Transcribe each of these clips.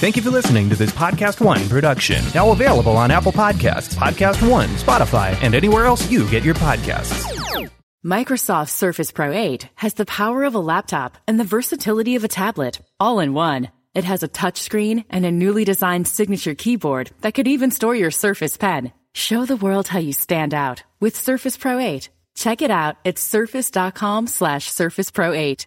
Thank you for listening to this Podcast One production. Now available on Apple Podcasts, Podcast One, Spotify, and anywhere else you get your podcasts. Microsoft Surface Pro 8 has the power of a laptop and the versatility of a tablet, all in one. It has a touchscreen and a newly designed signature keyboard that could even store your Surface Pen. Show the world how you stand out with Surface Pro 8. Check it out at surface.com slash surface pro 8.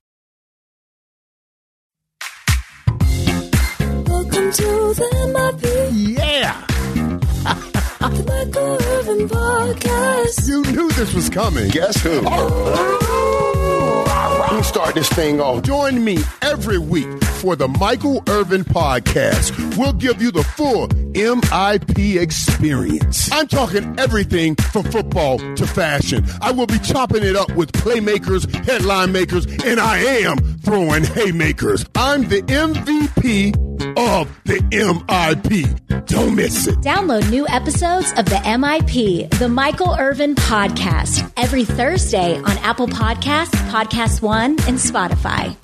To the MIP, Yeah! the Michael Irvin Podcast. You knew this was coming. Guess who? We start this thing off. Join me every week for the Michael Irvin Podcast. We'll give you the full MIP experience. I'm talking everything from football to fashion. I will be chopping it up with playmakers, headline makers, and I am throwing haymakers. I'm the MVP of the MIP. Don't miss it. Download new episodes of the MIP, the Michael Irvin Podcast, every Thursday on Apple Podcasts, Podcast One, and Spotify.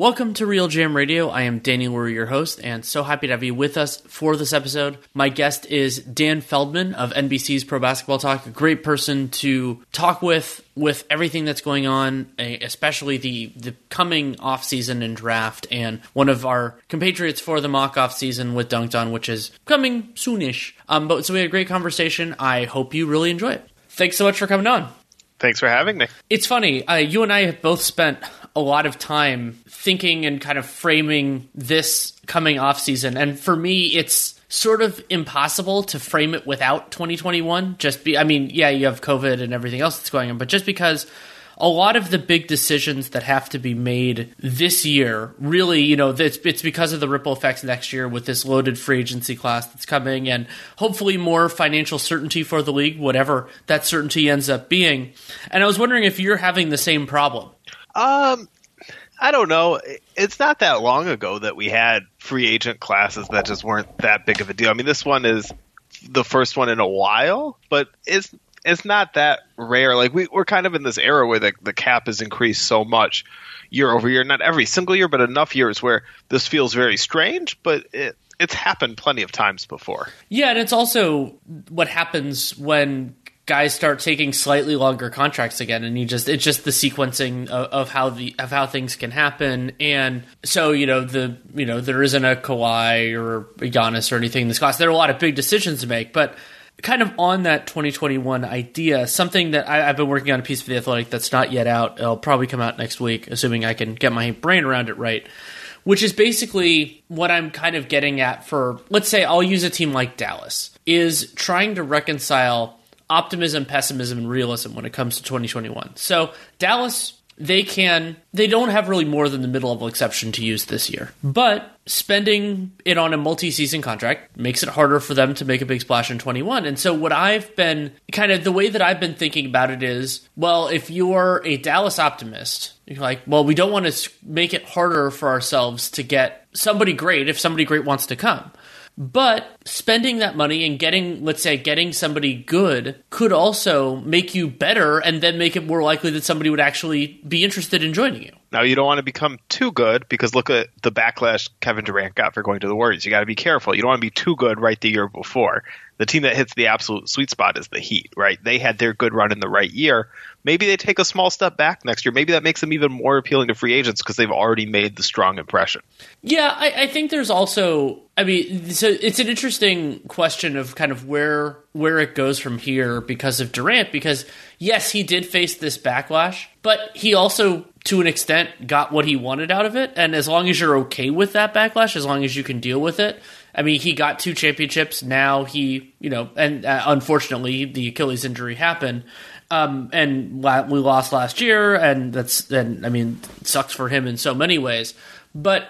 Welcome to RealGM Radio. I am Danny Leroux, your host, and so happy to have you with us for this episode. My guest is Dan Feldman of NBC's Pro Basketball Talk, a great person to talk with with everything that's going on, eh, especially the the coming off season and draft, and one of our compatriots for the mock off season with Dunc'd On, which is coming soonish. Um, but so we had a great conversation. I hope you really enjoy it. Thanks so much for coming on. Thanks for having me. It's funny. Uh, you and I have both spent a lot of time thinking and kind of framing this coming off season, and for me, it's sort of impossible to frame it without 2021. Just be, I mean, yeah, you have COVID and everything else that's going on, but just because a lot of the big decisions that have to be made this year really you know it's, it's because of the ripple effects next year with this loaded free agency class that's coming and hopefully more financial certainty for the league whatever that certainty ends up being and i was wondering if you're having the same problem Um, I don't know. It's not that long ago that we had free agent classes that just weren't that big of a deal. I mean, this one is the first one in a while, but it's it's not that rare. Like we we're kind of in this era where the the cap has increased so much year over year. Not every single year, but enough years where this feels very strange. But it it's happened plenty of times before. yeah and it's also what happens when guys start taking slightly longer contracts again and you just it's just the sequencing of, of how the of how things can happen and so you know the you know there isn't a Kawhi or a Giannis or anything in this class there are a lot of big decisions to make but kind of on that 2021 idea something that I, I've been working on a piece for the athletic that's not yet out it'll probably come out next week assuming I can get my brain around it right which is basically what I'm kind of getting at for let's say I'll use a team like Dallas is trying to reconcile optimism, pessimism, and realism when it comes to 2021. So Dallas, they can they don't have really more than the mid level exception to use this year. But spending it on a multi season contract makes it harder for them to make a big splash in 21. And so what I've been kind of the way that I've been thinking about it is, well, if you're a Dallas optimist, you're like, well, we don't want to make it harder for ourselves to get somebody great if somebody great wants to come. But spending that money and getting, let's say, getting somebody good could also make you better and then make it more likely that somebody would actually be interested in joining you. Now you don't want to become too good because look at the backlash Kevin Durant got for going to the Warriors. You got to be careful. You don't want to be too good right the year before. The team that hits the absolute sweet spot is the Heat, right? They had their good run in the right year. Maybe they take a small step back next year. Maybe that makes them even more appealing to free agents because they've already made the strong impression. Yeah, I, I think there's also. I mean, so it's an interesting question of kind of where where it goes from here because of Durant. Because yes, he did face this backlash, but he also, to an extent, got what he wanted out of it. And as long as you're okay with that backlash, as long as you can deal with it, I mean, he got two championships. Now he, you know, and uh, unfortunately, the Achilles injury happened. Um, and la- we lost last year, and that's, and I mean, sucks for him in so many ways. But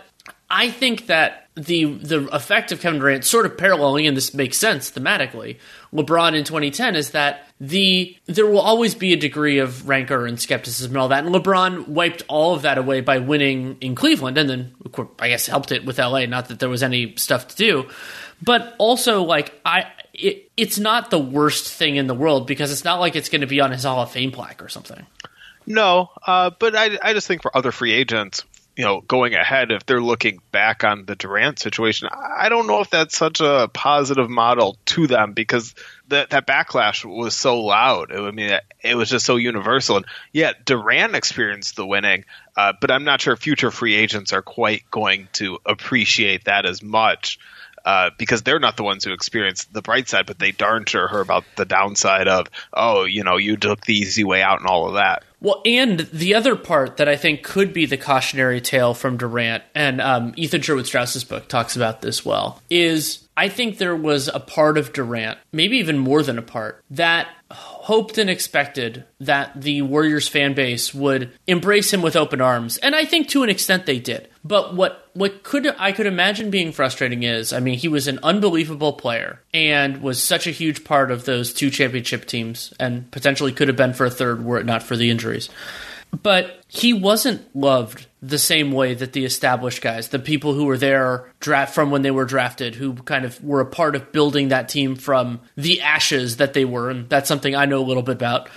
I think that the the effect of Kevin Durant sort of paralleling, and this makes sense thematically. LeBron in 2010 is that the there will always be a degree of rancor and skepticism and all that, and LeBron wiped all of that away by winning in Cleveland, and then course, I guess helped it with LA. Not that there was any stuff to do, but also like I. It, it's not the worst thing in the world because it's not like it's going to be on his Hall of Fame plaque or something. No, uh, but I, I just think for other free agents, you know, going ahead, if they're looking back on the Durant situation, I don't know if that's such a positive model to them because that that backlash was so loud. I mean, it was just so universal. And yet Durant experienced the winning, uh, but I'm not sure future free agents are quite going to appreciate that as much. Uh, because they're not the ones who experienced the bright side, but they darn sure heard about the downside of, oh, you know, you took the easy way out and all of that. Well, and the other part that I think could be the cautionary tale from Durant, and um, Ethan Sherwood Strauss's book talks about this well, is I think there was a part of Durant, maybe even more than a part, that hoped and expected that the Warriors fan base would embrace him with open arms, and I think to an extent they did. But what what could I could imagine being frustrating is, I mean, he was an unbelievable player and was such a huge part of those two championship teams, and potentially could have been for a third were it not for the injuries. But he wasn't loved the same way that the established guys, the people who were there draft from when they were drafted, who kind of were a part of building that team from the ashes that they were, and that's something I know a little bit about.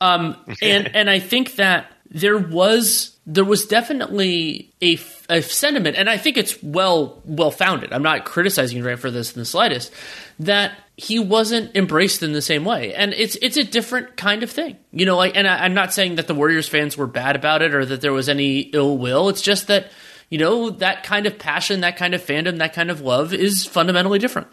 Um, and and I think that there was there was definitely a, a sentiment, and I think it's well well founded. I'm not criticizing Durant for this in the slightest. That he wasn't embraced in the same way, and it's it's a different kind of thing, you know. Like, and I, I'm not saying that the Warriors fans were bad about it or that there was any ill will. It's just that you know that kind of passion, that kind of fandom, that kind of love is fundamentally different.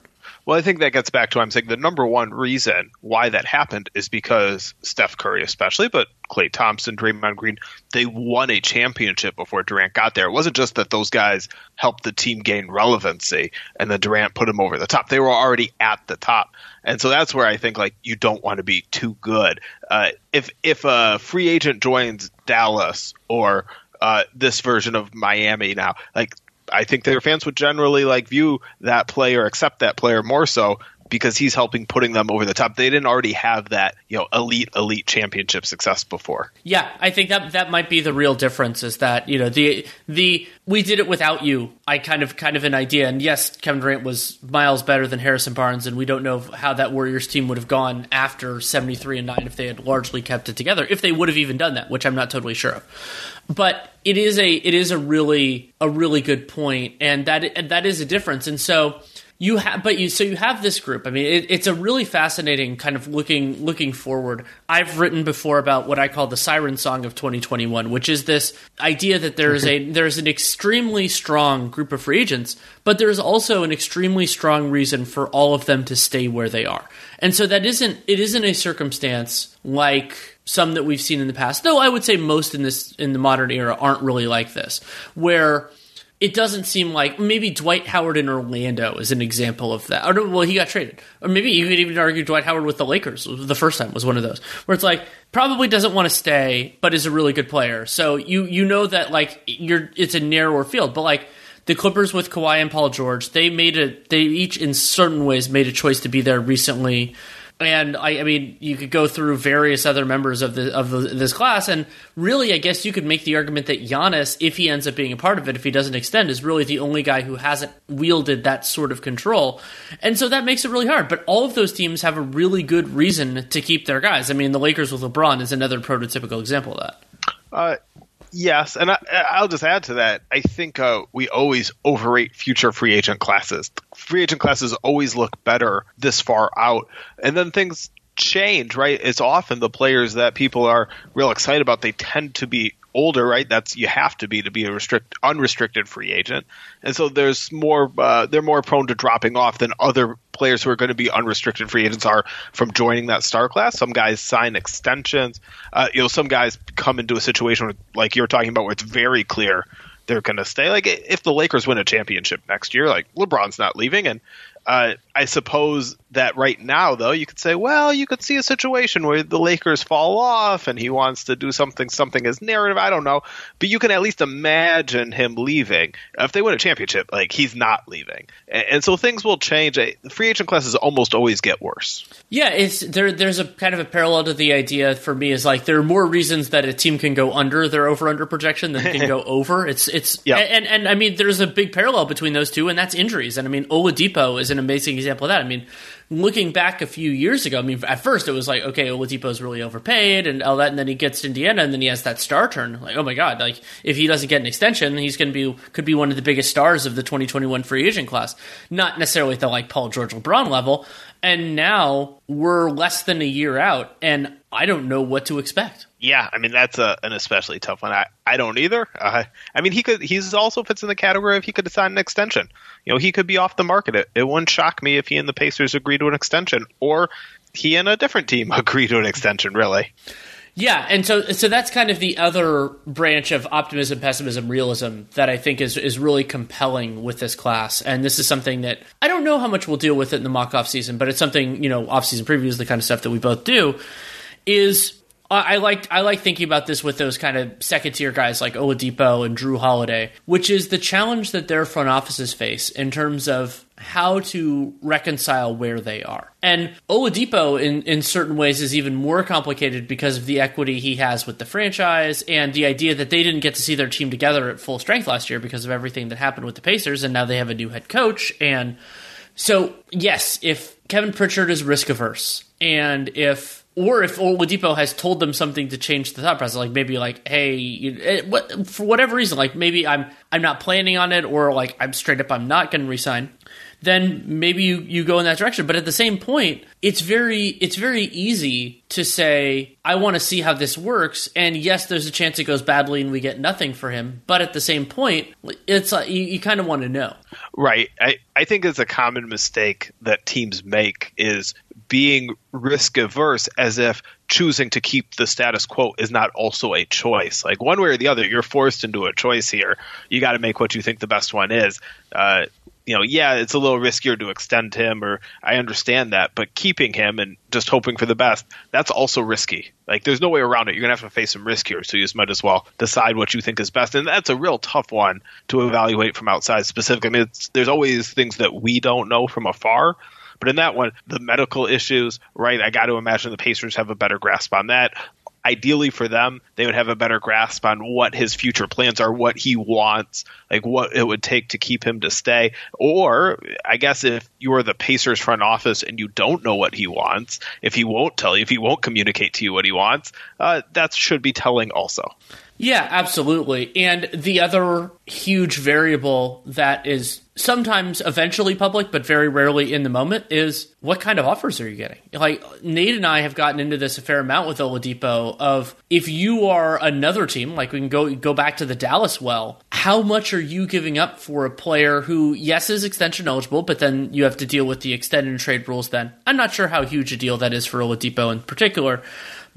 Well, I think that gets back to what I'm saying the number one reason why that happened is because Steph Curry, especially, but Klay Thompson, Draymond Green, they won a championship before Durant got there. It wasn't just that those guys helped the team gain relevancy and then Durant put them over the top. They were already at the top. And so that's where I think like you don't want to be too good. Uh, if if a free agent joins Dallas or uh, this version of Miami now, like I think their fans would generally like view that player, accept that player more so because he's helping putting them over the top. They didn't already have that, you know, elite elite championship success before. Yeah, I think that that might be the real difference is that, you know, the the we did it without you. I kind of kind of an idea. And yes, Kevin Durant was miles better than Harrison Barnes and we don't know how that Warriors team would have gone after 73 and 9 if they had largely kept it together. If they would have even done that, which I'm not totally sure of. But it is a it is a really a really good point and that that is a difference. And so you have but you so you have this group. I mean it, it's a really fascinating kind of looking looking forward. I've written before about what i call the siren song of 2021 which is this idea that there's a mm-hmm. there's an extremely strong group of free agents but there's also an extremely strong reason for all of them to stay where they are. And so that isn't it isn't a circumstance like some that we've seen in the past though i would say most in this in the modern era aren't really like this where it doesn't seem like maybe Dwight Howard in Orlando is an example of that. Or well, he got traded, or maybe you could even argue Dwight Howard with the Lakers the first time was one of those where it's like probably doesn't want to stay, but is a really good player. So you you know that like you're it's a narrower field, but like the Clippers with Kawhi and Paul George, they made a they each in certain ways made a choice to be there recently and I, I, mean, you could go through various other members of the of the, this class, and really, I guess you could make the argument that Giannis, if he ends up being a part of it, if he doesn't extend, is really the only guy who hasn't wielded that sort of control, and so that makes it really hard. But all of those teams have a really good reason to keep their guys. I mean, the Lakers with LeBron is another prototypical example of that. Uh, Yes, and I, I'll just add to that. I think uh, we always overrate future free agent classes. Free agent classes always look better this far out, and then things change. Right? It's often the players that people are real excited about. They tend to be older, right? That's you have to be to be a restrict unrestricted free agent, and so there's more. Uh, they're more prone to dropping off than other players who are going to be unrestricted free agents are from joining that star class. Some guys sign extensions. Uh, you know, some guys come into a situation where, like you're talking about, where it's very clear they're going to stay. Like if the Lakers win a championship next year, like LeBron's not leaving, and uh, I suppose that right now, though, you could say, well, you could see a situation where the Lakers fall off and he wants to do something, something as narrative. I don't know, but you can at least imagine him leaving. If they win a championship, like he's not leaving, and, and so things will change. The free agent classes almost always get worse. Yeah, it's there. There's a kind of a parallel to the idea for me is like there are more reasons that a team can go under their over under projection than can go over. It's it's Yeah. and, and I mean there's a big parallel between those two, and that's injuries. And I mean Oladipo is an amazing example of that. I mean, looking back a few years ago, I mean at first it was like okay, Oladipo's really overpaid and all that, and then he gets to Indiana, and then he has that star turn. Like oh my god, like if he doesn't get an extension, he's going to be could be one of the biggest stars of the 2021 free agent class. Not necessarily at the like Paul George LeBron level. And now we're less than a year out, and I don't know what to expect. Yeah, I mean that's a, an especially tough one. I, I don't either. Uh, I mean he could he's also fits in the category of he could sign an extension. You know he could be off the market. It, it wouldn't shock me if he and the Pacers agree to an extension, or he and a different team agree to an extension. Really, Yeah, and so so that's kind of the other branch of optimism, pessimism, realism that I think is is really compelling with this class. And this is something that I don't know how much we'll deal with it in the mock off season, but it's something you know off season previews, the kind of stuff that we both do. Is I like I like thinking about this with those kind of second tier guys like Oladipo and Jrue Holiday, which is the challenge that their front offices face in terms of how to reconcile where they are. And Oladipo, in, in certain ways, is even more complicated because of the equity he has with the franchise and the idea that they didn't get to see their team together at full strength last year because of everything that happened with the Pacers, and now they have a new head coach. And so, yes, if Kevin Pritchard is risk averse, and if or if Oladipo has told them something to change the thought process, like maybe like, hey, you, eh, what, for whatever reason, like maybe I'm I'm not planning on it, or like I'm straight up I'm not going to resign, then maybe you, you go in that direction. But at the same point, it's very it's very easy to say I want to see how this works, and yes, there's a chance it goes badly and we get nothing for him. But at the same point, it's like you, you kind of want to know. right? I I think it's a common mistake that teams make is being risk averse as if choosing to keep the status quo is not also a choice. Like one way or the other, you're forced into a choice here. You got to make what you think the best one is. Uh, you know, yeah, it's a little riskier to extend him, or I understand that, but keeping him and just hoping for the best, that's also risky. Like, there's no way around it. You're going to have to face some risk here, so you just might as well decide what you think is best. And that's a real tough one to evaluate from outside specifically. I mean, there's always things that we don't know from afar. But in that one, the medical issues, right? I got to imagine the Pacers have a better grasp on that. Ideally for them, they would have a better grasp on what his future plans are, what he wants, like what it would take to keep him to stay. Or I guess if you are the Pacers front office and you don't know what he wants, if he won't tell you, if he won't communicate to you what he wants, uh, that should be telling also. Yeah, absolutely. And the other huge variable that is sometimes eventually public, but very rarely in the moment, is what kind of offers are you getting? Like Nate and I have gotten into this a fair amount with Oladipo. Of if you are another team, like we can go go back to the Dallas well, how much are you giving up for a player who, yes, is extension eligible, but then you have to deal with the extended trade rules? Then I'm not sure how huge a deal that is for Oladipo in particular.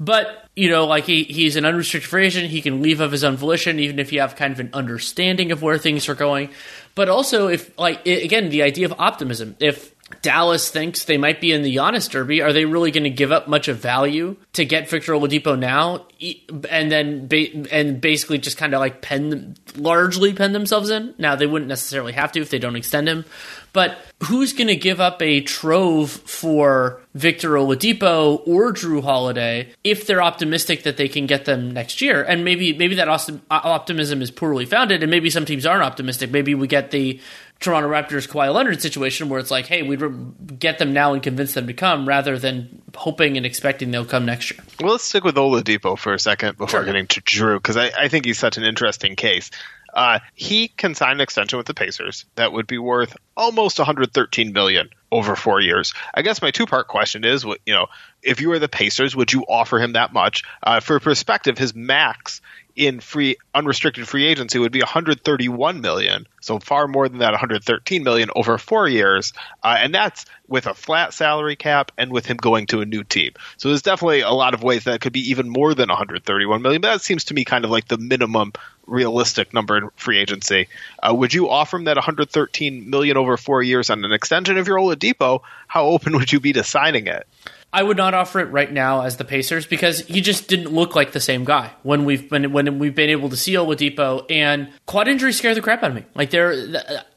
But you know, like he he's an unrestricted free agent. He can leave of his own volition, even if you have kind of an understanding of where things are going. But also, if like i again, the idea of optimism. If Dallas thinks they might be in the Giannis Derby, are they really going to give up much of value to get Victor Oladipo now, and then ba- and basically just kind of like pen them, largely pen themselves in? Now they wouldn't necessarily have to if they don't extend him, but who's going to give up a trove for Victor Oladipo or Jrue Holiday if they're optimistic that they can get them next year? And maybe maybe that optimism is poorly founded, and maybe some teams aren't optimistic. Maybe we get the Toronto Raptors Kawhi Leonard situation where it's like, hey, we'd re- get them now and convince them to come rather than hoping and expecting they'll come next year. Well, let's stick with Oladipo for a second before Sure. getting to Jrue because I, I think he's such an interesting case. Uh, he can sign an extension with the Pacers that would be worth almost 113 million over four years. I guess my two part question is, you know, if you were the Pacers, would you offer him that much? Uh, for perspective, his max in free unrestricted free agency would be 131 million, so far more than that 113 million over four years, uh, and that's with a flat salary cap and with him going to a new team. So there's definitely a lot of ways that could be even more than 131 million. But that seems to me kind of like the minimum realistic number in free agency. Uh, would you offer him that 113 million over four years on an extension of your Oladipo? How open would you be to signing it? I would not offer it right now as the Pacers because he just didn't look like the same guy when we've been when we've been able to see Oladipo and quad injuries scare the crap out of me. Like there,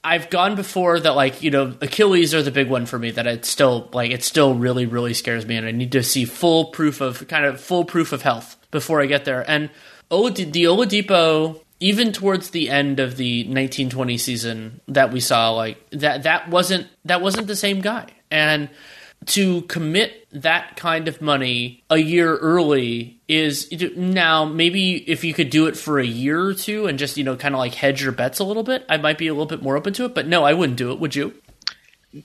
I've gone before that like you know Achilles are the big one for me that it still like it still really really scares me and I need to see full proof of kind of full proof of health before I get there. And Olad- the Oladipo even towards the end of the 1920 season that we saw like that that wasn't that wasn't the same guy. And to commit that kind of money a year early is now maybe if you could do it for a year or two and just you know kind of like hedge your bets a little bit i might be a little bit more open to it but no i wouldn't do it would you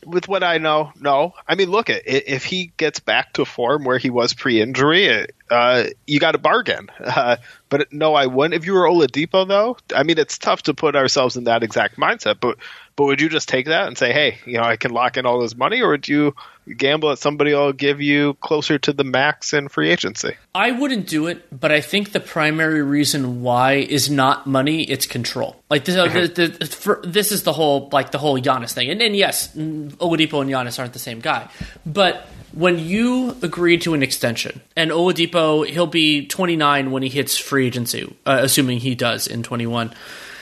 with what I know, no. I mean, look, at if he gets back to form where he was pre-injury, uh, you got a bargain. Uh, but no, I wouldn't. If you were Oladipo, though, I mean, it's tough to put ourselves in that exact mindset. But but would you just take that and say, hey, you know, I can lock in all this money, or would you gamble that somebody will give you closer to the max in free agency? I wouldn't do it, but I think the primary reason why is not money; it's control. Like this, mm-hmm. the, the, for, this is the whole like the whole Giannis thing. And, and yes, Oladipo and Giannis aren't the same guy, but when you agree to an extension, and Oladipo, he'll be 29 when he hits free agency, uh, assuming he does in 21.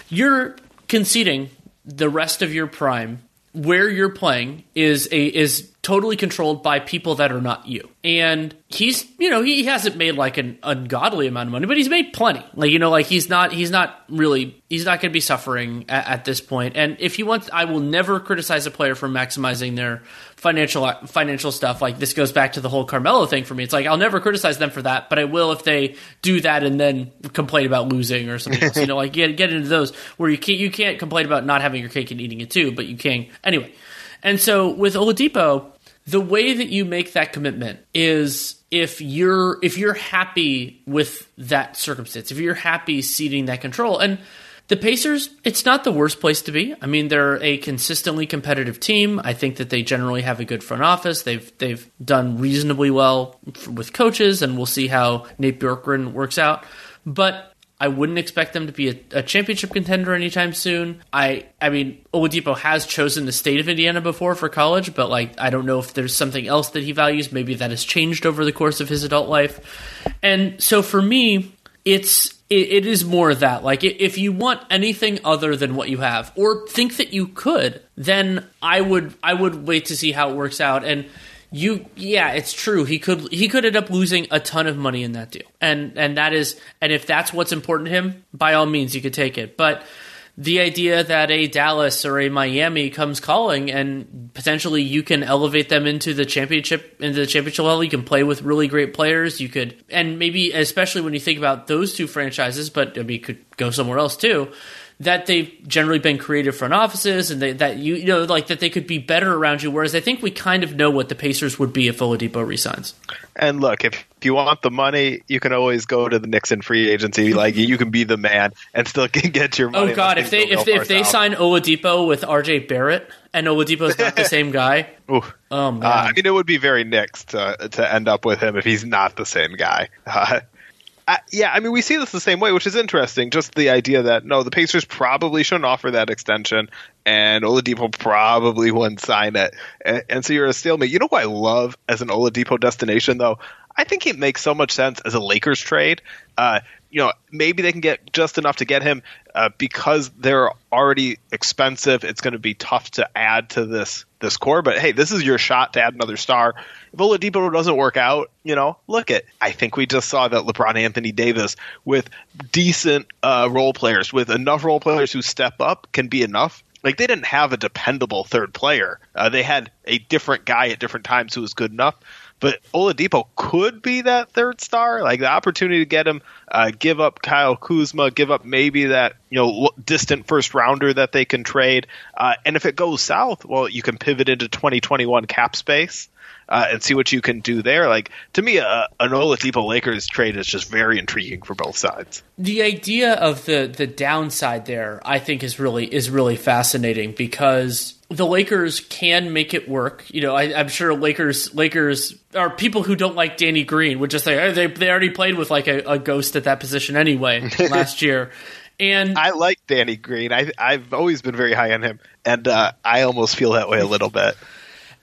You're conceding the rest of your prime where you're playing is a is totally controlled by people that are not you. And he's, you know, he hasn't made like an ungodly amount of money, but he's made plenty. Like, you know, like he's not, he's not really, he's not going to be suffering at, at, this point. And if he wants, I will never criticize a player for maximizing their financial, financial stuff. Like this goes back to the whole Carmelo thing for me. It's like, I'll never criticize them for that, but I will if they do that and then complain about losing or something else. you know, like get, get into those where you can't, you can't complain about not having your cake and eating it too, but you can. Anyway. And so with Oladipo, the way that you make that commitment is if you're if you're happy with that circumstance, if you're happy ceding that control, and the Pacers, it's not the worst place to be. I mean, they're a consistently competitive team. I think that they generally have a good front office. They've they've done reasonably well with coaches, and we'll see how Nate Bjorkgren works out. But I wouldn't expect them to be a, a, championship contender anytime soon. I I mean, Oladipo has chosen the state of Indiana before for college, but like I don't know if there's something else that he values. Maybe that has changed over the course of his adult life. And so for me, it's it, it is more that. Like if you want anything other than what you have, or think that you could, then I would I would wait to see how it works out and you yeah it's true. He could he could end up losing a ton of money in that deal. And and that is and if that's what's important to him by all means you could take it. But the idea that a Dallas or a Miami comes calling and potentially you can elevate them into the championship into the championship level you can play with really great players you could and maybe especially when you think about those two franchises but I mean could go somewhere else too that they've generally been creative front offices and they, that you, you know like that they could be better around you. Whereas I think we kind of know what the Pacers would be if Oladipo resigns. And look, if, if you want the money, you can always go to the Knicks free agency. Like you can be the man and still get your money. Oh God, if they if they, if they sign Oladipo with R.J. Barrett and Oladipo's not the same guy. Ooh. Oh man. Uh, I mean, it would be very Knicks to to end up with him if he's not the same guy. Uh, I, yeah, I mean, we see this the same way, which is interesting. Just the idea that no, the Pacers probably shouldn't offer that extension, and Oladipo probably wouldn't sign it, and, and so you're a stalemate. You know what I love as an Oladipo destination, though? I think it makes so much sense as a Lakers trade. Uh, you know, maybe they can get just enough to get him uh, because they're already expensive. It's going to be tough to add to this this core. But hey, this is your shot to add another star. Oladipo doesn't work out, you know, look at. I think we just saw that LeBron Anthony Davis with decent uh, role players, with enough role players who step up, can be enough. Like they didn't have a dependable third player. Uh, they had a different guy at different times who was good enough. But Oladipo could be that third star. Like the opportunity to get him, uh, give up Kyle Kuzma, give up maybe that you know distant first rounder that they can trade. Uh, and if it goes south, well, you can pivot into 2021 cap space. Uh, and see what you can do there. Like to me, uh, an Oladipo Lakers trade is just very intriguing for both sides. The idea of the the downside there, I think, is really is really fascinating because the Lakers can make it work. You know, I, am sure Lakers Lakers are people who don't like Danny Green would just say hey, they they already played with like a, a ghost at that position anyway last year, And I like Danny Green. I I've always been very high on him, and uh, I almost feel that way a little bit.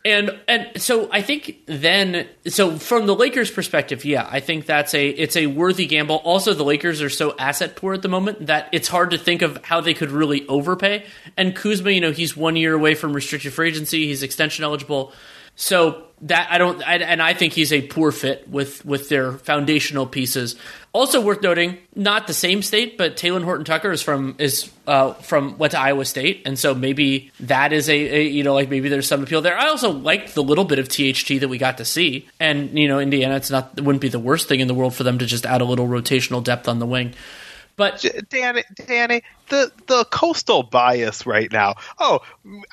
And and so I think then so from the Lakers perspective, yeah, I think that's a it's a worthy gamble. Also, the Lakers are so asset poor at the moment that it's hard to think of how they could really overpay. And Kuzma, you know, he's one year away from restricted free agency. He's extension eligible. So that I don't, I, and I think he's a poor fit with with their foundational pieces. Also worth noting, not the same state, but Talen Horton Tucker is from is uh, from went to Iowa State, and so maybe that is a, a, you know like maybe there's some appeal there. I also liked the little bit of THT that we got to see, and you know Indiana, it's not it wouldn't be the worst thing in the world for them to just add a little rotational depth on the wing. But Danny, Danny, the the coastal bias right now. Oh,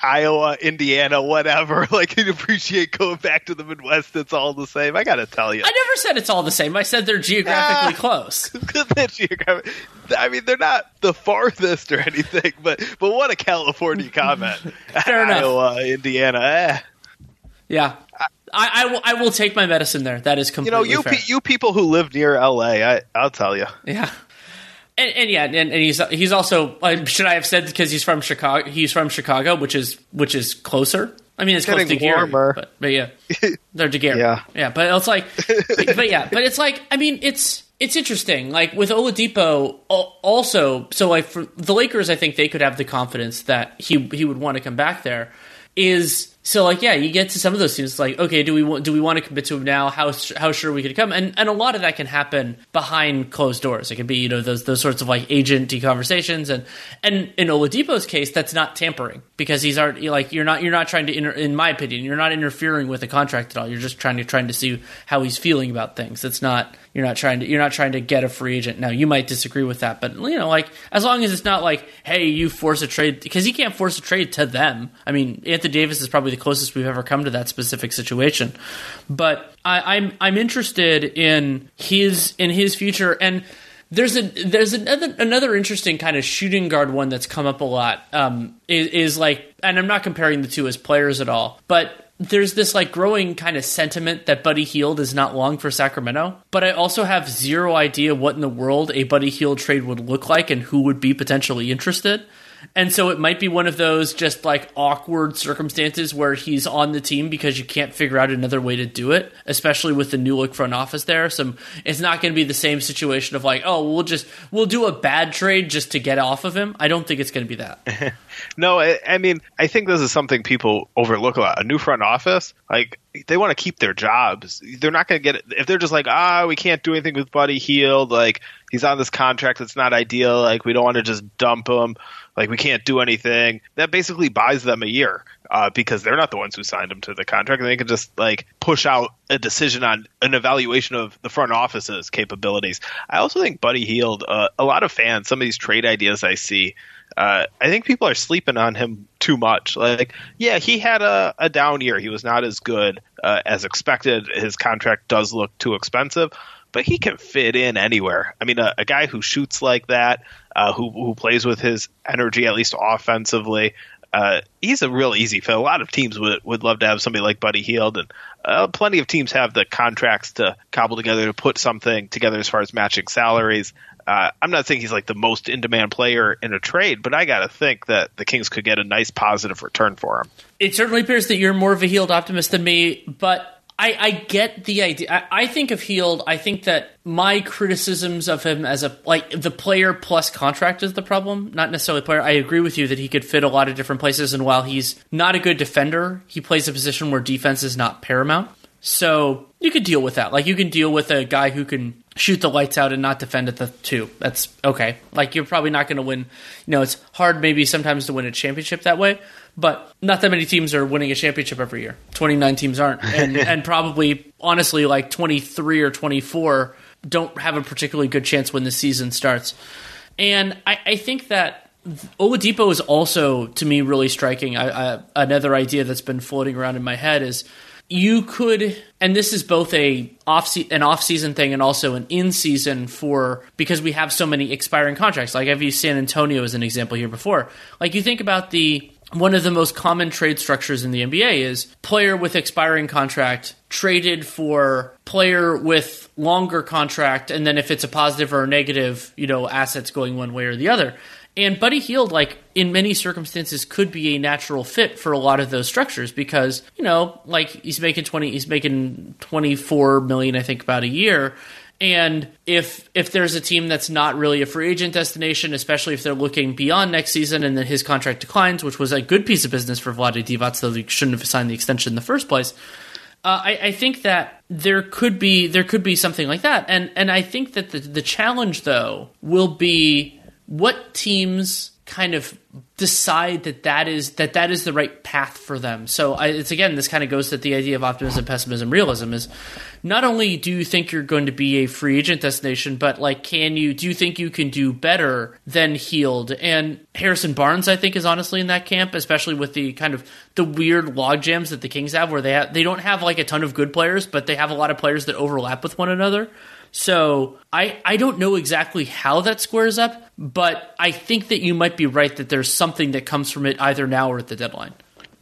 Iowa, Indiana, whatever. Like you appreciate going back to the Midwest. It's all the same. I got to tell you. I never said it's all the same. I said they're geographically close. I mean, they're not the farthest or anything, but but what a California comment. Fair enough. Iowa, Indiana. Eh. Yeah. I, I, will, I will take my medicine there. That is You completely know, you pe- you people who live near LA, I I'll tell you. Yeah. And, and yeah, and, and he's he's also uh, should I have said because he's from Chicago? He's from Chicago, which is which is closer. I mean, it's close to Getting Gary, but, but yeah, they're to Gary. Yeah. yeah. But it's like, but, but yeah, but it's like, I mean, it's it's interesting. Like with Oladipo, also, so like for the Lakers, I think they could have the confidence that he he would want to come back there. Is so like yeah, you get to some of those teams like okay, do we want do we want to commit to him now? How how sure we could come? And and a lot of that can happen behind closed doors. It can be you know those those sorts of like agent conversations and and in Oladipo's case, that's not tampering because he's already like you're not you're not trying to inter, in my opinion you're not interfering with the contract at all. You're just trying to trying to see how he's feeling about things. It's not you're not trying to you're not trying to get a free agent. Now you might disagree with that, but you know like as long as it's not like hey you force a trade because he can't force a trade to them. I mean Anthony Davis is probably the closest we've ever come to that specific situation, but I, I'm I'm interested in his in his future and. There's a there's another another interesting kind of shooting guard one that's come up a lot. Um, is, is like, and I'm not comparing the two as players at all, but there's this like growing kind of sentiment that Buddy Hield is not long for Sacramento. But I also have zero idea what in the world a Buddy Hield trade would look like and who would be potentially interested. And so it might be one of those just like awkward circumstances where he's on the team because you can't figure out another way to do it, especially with the new look front office there. So it's not going to be the same situation of like, oh, we'll just we'll do a bad trade just to get off of him. I don't think it's going to be that. No, I, I mean, I think this is something people overlook a lot. A new front office, like they want to keep their jobs. They're not going to get it if they're just like, ah, we can't do anything with Buddy Hield. Like he's on this contract that's not ideal. Like we don't want to just dump him. Like we can't do anything. That basically buys them a year uh, because they're not the ones who signed him to the contract, and they can just like push out a decision on an evaluation of the front office's capabilities. I also think Buddy Hield. Uh, a lot of fans, some of these trade ideas I see. Uh, I think people are sleeping on him too much. Like, yeah, he had a, a down year. He was not as good uh, as expected. His contract does look too expensive, but he can fit in anywhere. I mean, a, a guy who shoots like that, uh, who who plays with his energy at least offensively, uh, he's a real easy fit. A lot of teams would would love to have somebody like Buddy Hield, and uh, plenty of teams have the contracts to cobble together to put something together as far as matching salaries. Uh, I'm not saying he's like the most in demand player in a trade, but I got to think that the Kings could get a nice positive return for him. It certainly appears that you're more of a Hield optimist than me, but I, I get the idea. I, I think of Hield. I think that my criticisms of him as a like the player plus contract is the problem, not necessarily player. I agree with you that he could fit a lot of different places, and while he's not a good defender, he plays a position where defense is not paramount. So you could deal with that. Like you can deal with a guy who can shoot the lights out and not defend at the two. That's okay. Like you're probably not going to win. You know, it's hard maybe sometimes to win a championship that way, but not that many teams are winning a championship every year. 29 teams aren't. And, and probably, honestly, like 23 or 24 don't have a particularly good chance when the season starts. And I, I think that Oladipo is also, to me, really striking. I, I, another idea that's been floating around in my head is you could and this is both a off an off season thing and also an in season for because we have so many expiring contracts like I've used San Antonio as an example here before like you think about the one of the most common trade structures in the NBA is player with expiring contract traded for player with longer contract, and then if it's a positive or a negative, you know, assets going one way or the other. And Buddy Hield, like in many circumstances, could be a natural fit for a lot of those structures because you know, like he's making twenty, he's making twenty four million, I think, about a year. And if if there's a team that's not really a free agent destination, especially if they're looking beyond next season, and then his contract declines, which was a good piece of business for Vlade Divac, though he shouldn't have signed the extension in the first place. Uh, I, I, think that there could be there could be something like that, and and I think that the the challenge though will be what teams kind of decide that that is that that is the right path for them. So I, it's again, this kind of goes to the idea of optimism, pessimism, realism. Is not only do you think you're going to be a free agent destination, but like, can you do you think you can do better than Hield and Harrison Barnes? I think is honestly in that camp, especially with the kind of the weird log jams that the Kings have, where they have, they don't have like a ton of good players, but they have a lot of players that overlap with one another. So I I don't know exactly how that squares up, but I think that you might be right that there's something that comes from it either now or at the deadline.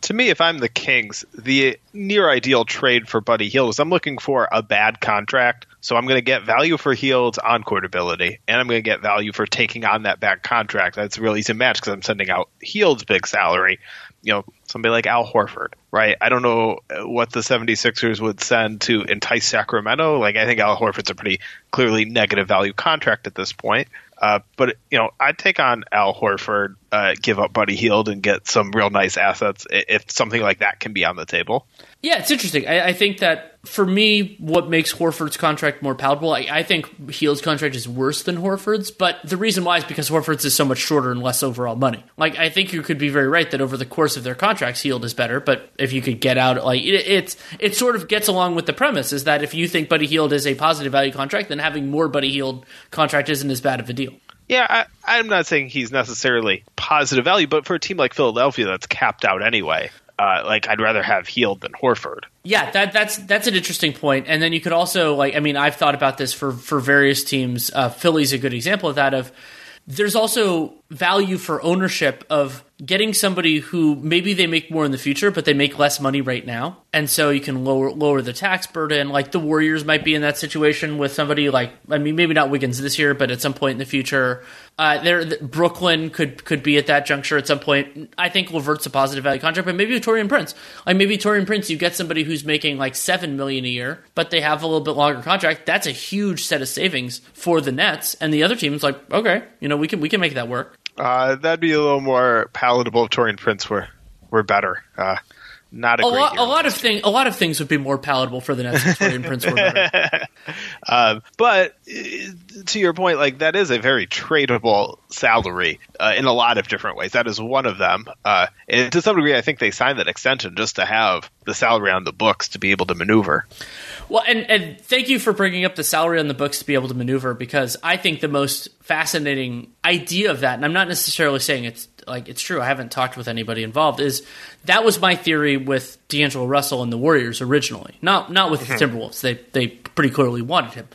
To me, if I'm the Kings, the near ideal trade for Buddy Hield is I'm looking for a bad contract. So I'm going to get value for Hield's on court ability, and I'm going to get value for taking on that bad contract. That's a real easy match because I'm sending out Hield's big salary you know, somebody like Al Horford, right? I don't know what the 76ers would send to entice Sacramento. Like, I think Al Horford's a pretty clearly negative value contract at this point. Uh, but, you know, I'd take on Al Horford, uh, give up Buddy Hield, and get some real nice assets if something like that can be on the table. Yeah, it's interesting. I, I, think that for me, what makes Horford's contract more palatable, I, I, think Hield's contract is worse than Horford's, but the reason why is because Horford's is so much shorter and less overall money. Like, I think you could be very right that over the course of their contracts, Hield is better, but if you could get out, like, it, it's, it sort of gets along with the premise is that if you think Buddy Hield is a positive value contract, then having more Buddy Hield contract isn't as bad of a deal. Yeah, I, am not saying he's necessarily positive value, but for a team like Philadelphia that's capped out anyway, uh, like I'd rather have Hield than Horford. Yeah, that, that's that's an interesting point. And then you could also like, I mean, I've thought about this for for various teams. Uh, Philly's a good example of that. Of there's also value for ownership of getting somebody who maybe they make more in the future, but they make less money right now, and so you can lower lower the tax burden. Like the Warriors might be in that situation with somebody like I mean maybe not Wiggins this year, but at some point in the future, uh, there Brooklyn could could be at that juncture at some point. I think Levert's a positive value contract, but maybe Taurean Prince, like maybe Taurean Prince, you get somebody who's making like seven million a year, but they have a little bit longer contract. That's a huge set of savings for the Nets, and the other team's like, okay, you know we can we can make that work. Uh, that'd be a little more palatable if Taurean Prince were were better. Uh, not a, a lot. A lot of things. A lot of things would be more palatable for the Nets if Taurean Prince were better. um, but uh, to your point, like that is a very tradable salary uh, in a lot of different ways. That is one of them. Uh, and to some degree, I think they signed that extension just to have the salary on the books to be able to maneuver. Well, and, and thank you for bringing up the salary on the books to be able to maneuver because I think the most fascinating idea of that, and I'm not necessarily saying it's like it's true. I haven't talked with anybody involved. Is that was my theory with D'Angelo Russell and the Warriors originally, not not with mm-hmm. the Timberwolves. They they pretty clearly wanted him,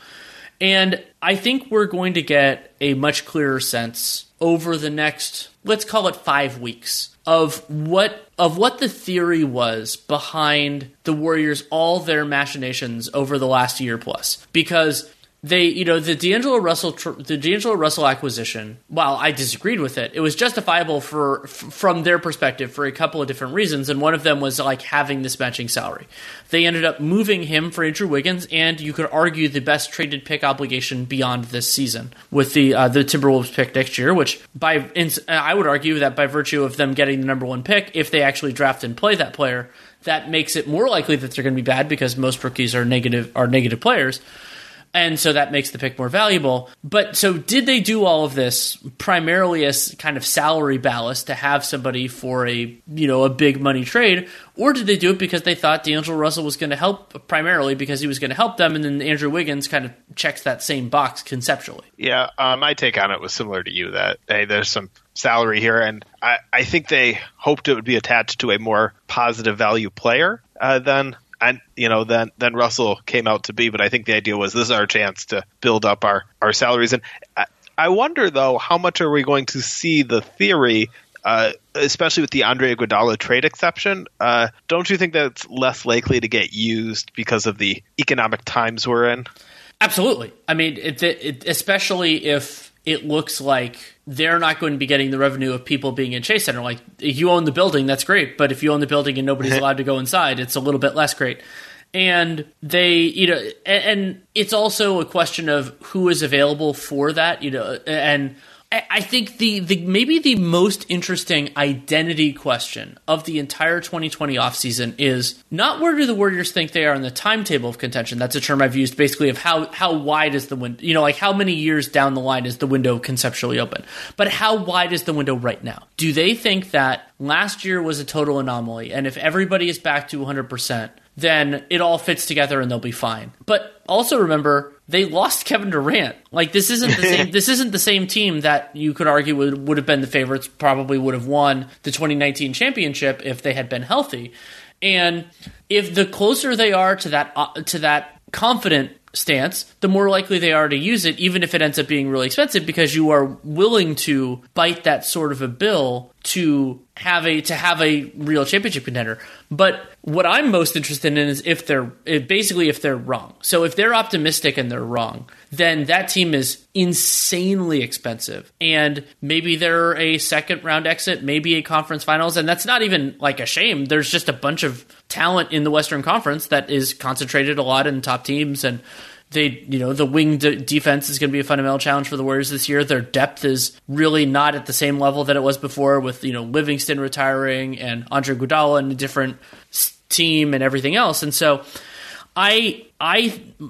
and I think we're going to get a much clearer sense over the next let's call it five weeks of what of what the theory was behind the Warriors all their machinations over the last year plus because they, you know, the D'Angelo Russell, the D'Angelo Russell acquisition. While I disagreed with it, it was justifiable for f- from their perspective for a couple of different reasons, and one of them was like having this matching salary. They ended up moving him for Andrew Wiggins, and you could argue the best traded pick obligation beyond this season with the uh, the Timberwolves pick next year. Which by I would argue that by virtue of them getting the number one pick, if they actually draft and play that player, that makes it more likely that they're going to be bad because most rookies are negative are negative players and so that makes the pick more valuable. But so did they do all of this primarily as kind of salary ballast to have somebody for a you know a big money trade, or did they do it because they thought D'Angelo Russell was going to help primarily because he was going to help them, and then Andrew Wiggins kind of checks that same box conceptually? Yeah, uh, my take on it was similar to you that hey, there's some salary here, and I, I think they hoped it would be attached to a more positive value player uh, than and you know then then Russell came out to be. But I think the idea was this is our chance to build up our our salaries. And I, I wonder though, how much are we going to see the theory uh, especially with the Andre Iguodala trade exception. Uh, don't you think that's less likely to get used because of the economic times we're in? Absolutely. I mean, it, it, especially if it looks like they're not going to be getting the revenue of people being in Chase Center. Like, if you own the building, that's great. But if you own the building and nobody's allowed to go inside, it's a little bit less great. And they, you know, and, and it's also a question of who is available for that, you know, and I think the, the maybe the most interesting identity question of the entire 2020 offseason is not where do the Warriors think they are in the timetable of contention. That's a term I've used basically of how how wide is the window, you know, like how many years down the line is the window conceptually open. But how wide is the window right now? Do they think that last year was a total anomaly and if everybody is back to 100%, then it all fits together and they'll be fine. But also remember they lost Kevin Durant. Like this isn't the same. this isn't the same team that you could argue would would have been the favorites. Probably would have won the 2019 championship if they had been healthy. And if the closer they are to that uh, to that confident stance, the more likely they are to use it, even if it ends up being really expensive, because you are willing to bite that sort of a bill to have a to have a real championship contender. But what I'm most interested in is if they're basically if they're wrong. So if they're optimistic and they're wrong, then that team is insanely expensive. And maybe they're a second round exit, maybe a conference finals, and that's not even like a shame. There's just a bunch of talent in the Western Conference that is concentrated a lot in top teams and they, you know, the wing de- defense is going to be a fundamental challenge for the Warriors this year. Their depth is really not at the same level that it was before, with you know Livingston retiring and Andre Iguodala in a different team and everything else. And so, I I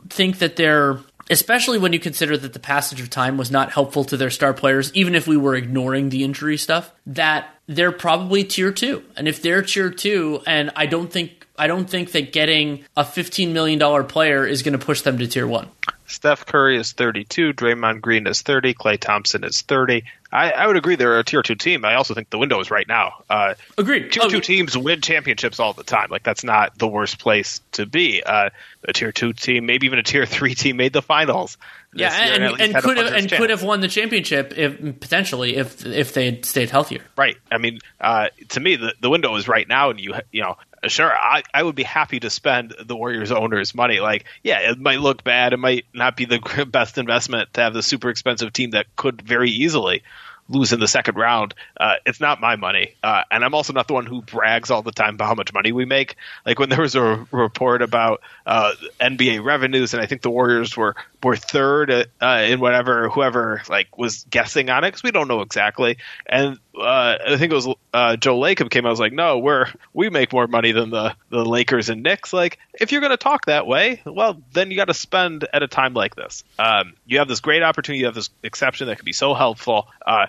think that they're especially when you consider that the passage of time was not helpful to their star players, even if we were ignoring the injury stuff, that they're probably tier two. And if they're tier two, and I don't think I don't think that getting a $15 million player is going to push them to tier one. Steph Curry is 32, Draymond Green is 30, Klay Thompson is 30. I, I would agree they're a tier two team. I also think the window is right now. Uh, Agreed. Tier Oh, two teams win championships all the time. Like that's not the worst place to be. Uh, a tier two team, maybe even a tier three team, made the finals. Yeah, year and, least and could have and chance. could have won the championship if potentially if if they had stayed healthier. Right. I mean, uh, to me, the, the window is right now, and you you know, sure, I, I would be happy to spend the Warriors owners' money. Like, yeah, it might look bad, it might not be the best investment to have the super expensive team that could very easily lose in the second round. Uh, it's not my money, uh, and I'm also not the one who brags all the time about how much money we make. Like when there was a report about uh, NBA revenues, and I think the Warriors were were third uh, in whatever whoever like was guessing on it because we don't know exactly. And uh, I think it was uh, Joe Lacob came out was like, no, we're we make more money than the the Lakers and Knicks. Like if you're going to talk that way, well then you got to spend at a time like this. Um, you have this great opportunity, you have this exception that could be so helpful. Uh,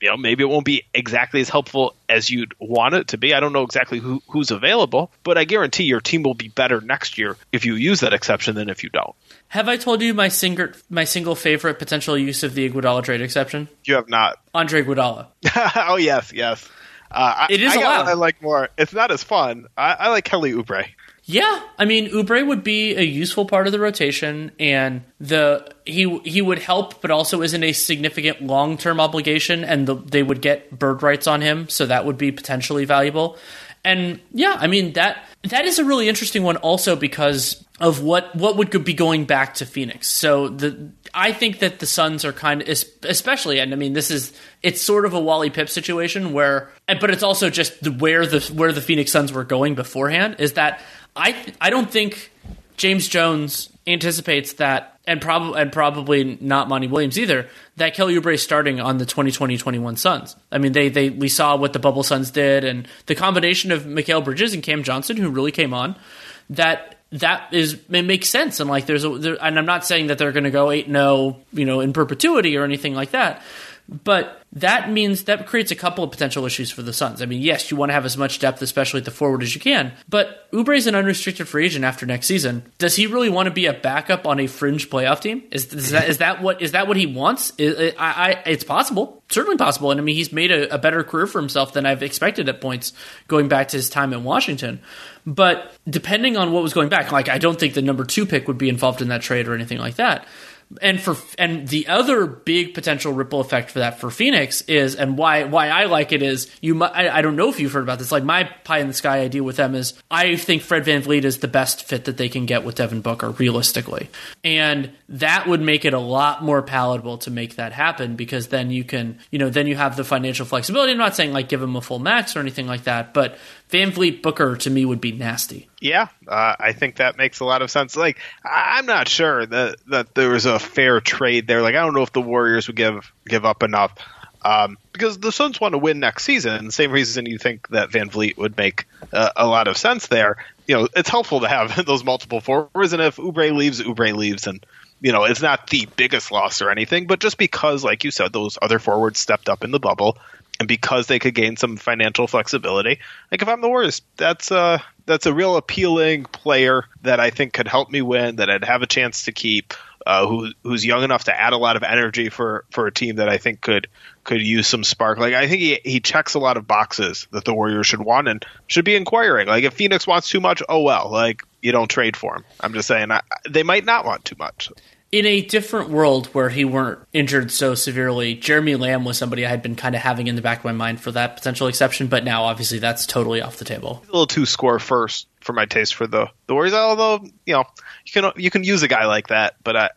you know, maybe it won't be exactly as helpful as you'd want it to be. I don't know exactly who, who's available, but I guarantee your team will be better next year if you use that exception than if you don't. Have I told you my single my single favorite potential use of the Iguodala trade exception? You have not. Andre Iguodala. oh yes, yes. Uh, It is I, I got allowed. I like more. It's not as fun. I, I like Kelly Oubre. Yeah, I mean Oubre would be a useful part of the rotation, and the he he would help, but also isn't a significant long term obligation, and the, they would get bird rights on him, so that would be potentially valuable. And yeah, I mean that that is a really interesting one, also because of what what would be going back to Phoenix. So the I think that the Suns are kind of especially, and I mean this is it's sort of a Wally Pipp situation where, but it's also just the, where the where the Phoenix Suns were going beforehand is that I I don't think James Jones anticipates that, and probably and probably not Monty Williams either. That Kelly Oubre is starting on the 2020-21 Suns. I mean, they they we saw what the bubble Suns did, and the combination of Mikal Bridges and Cam Johnson, who really came on, that that is it makes sense. And like there's a there, and I'm not saying that they're going to go eight no oh, you know in perpetuity or anything like that. But that means that creates a couple of potential issues for the Suns. I mean, yes, you want to have as much depth, especially at the forward, as you can. But Oubre is an unrestricted free agent after next season. Does he really want to be a backup on a fringe playoff team? Is, is that is that what is that what he wants? I, I, I- it's possible, certainly possible. And I mean, he's made a, a better career for himself than I've expected at points going back to his time in Washington. But depending on what was going back, like I don't think the number two pick would be involved in that trade or anything like that. And for and the other big potential ripple effect for that for Phoenix is and why why I like it is you I, I don't know if you've heard about this like my pie in the sky idea with them is I think Fred VanVleet is the best fit that they can get with Devin Booker realistically. And that would make it a lot more palatable to make that happen because then you can you know then you have the financial flexibility. I'm not saying like give him a full max or anything like that but VanVleet Booker to me would be nasty yeah, uh, I think that makes a lot of sense. Like, I'm not sure that that there was a fair trade there. Like, I don't know if the Warriors would give give up enough um, because the Suns want to win next season. Same reason you think that VanVleet would make uh, a lot of sense there. You know, it's helpful to have those multiple forwards, and if Oubre leaves, Oubre leaves, and you know, it's not the biggest loss or anything, but just because, like you said, those other forwards stepped up in the bubble, and because they could gain some financial flexibility, like if I'm the Warriors, that's uh that's a real appealing player that I think could help me win, that I'd have a chance to keep, uh, who who's young enough to add a lot of energy for for a team that I think could could use some spark. Like I think he he checks a lot of boxes that the Warriors should want and should be inquiring. Like if Phoenix wants too much, oh well, like you don't trade for him. I'm just saying I, they might not want too much in a different world where he weren't injured so severely, Jeremy Lamb was somebody I had been kind of having in the back of my mind for that potential exception, but now obviously that's totally off the table. A little too score first for my taste for the the Warriors. Although you know you can you can use a guy like that, but I.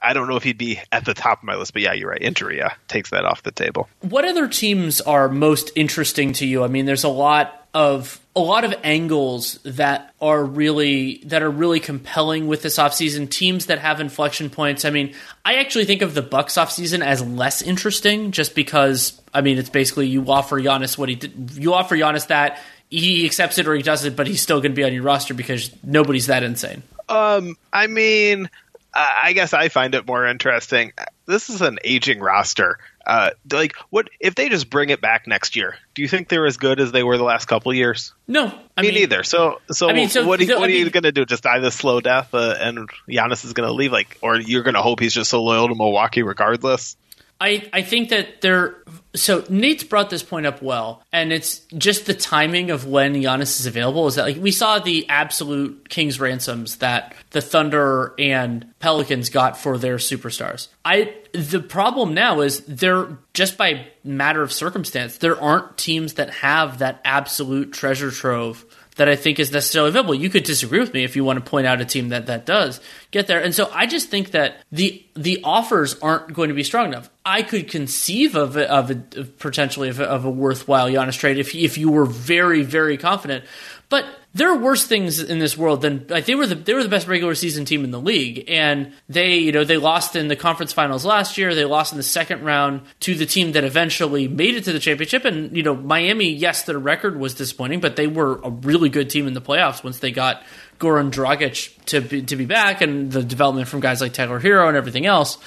I don't know if he'd be at the top of my list, but yeah, you're right. Injury yeah, takes that off the table. What other teams are most interesting to you? I mean, there's a lot of a lot of angles that are really that are really compelling with this offseason teams that have inflection points i mean i actually think of the bucks offseason as less interesting just because i mean it's basically you offer Giannis what he did you offer Giannis that he accepts it or he doesn't but he's still going to be on your roster because nobody's that insane um i mean I guess I find it more interesting. This is an aging roster. Uh, like, what if they just bring it back next year? Do you think they're as good as they were the last couple years? No, I me mean, neither. So, so, I mean, so what, are, what are you going to do? Just die this slow death, uh, and Giannis is going to leave? Like, or you're going to hope he's just so loyal to Milwaukee regardless? I, I think that they're so Nate's brought this point up well, and it's just the timing of when Giannis is available. Is that like we saw the absolute king's ransoms that the Thunder and Pelicans got for their superstars. I the problem now is they're just by matter of circumstance there aren't teams that have that absolute treasure trove that I think is necessarily available. You could disagree with me if you want to point out a team that that does get there. And so I just think that the the offers aren't going to be strong enough. I could conceive of a, of, a, of potentially of a, of a worthwhile Giannis trade if if you were very very confident. But there are worse things in this world than like they were the they were the best regular season team in the league, and they you know they lost in the conference finals last year. They lost in the second round to the team that eventually made it to the championship. And you know Miami, yes, their record was disappointing, but they were a really good team in the playoffs once they got Goran Dragic to be, to be back, and the development from guys like Tyler Herro and everything else.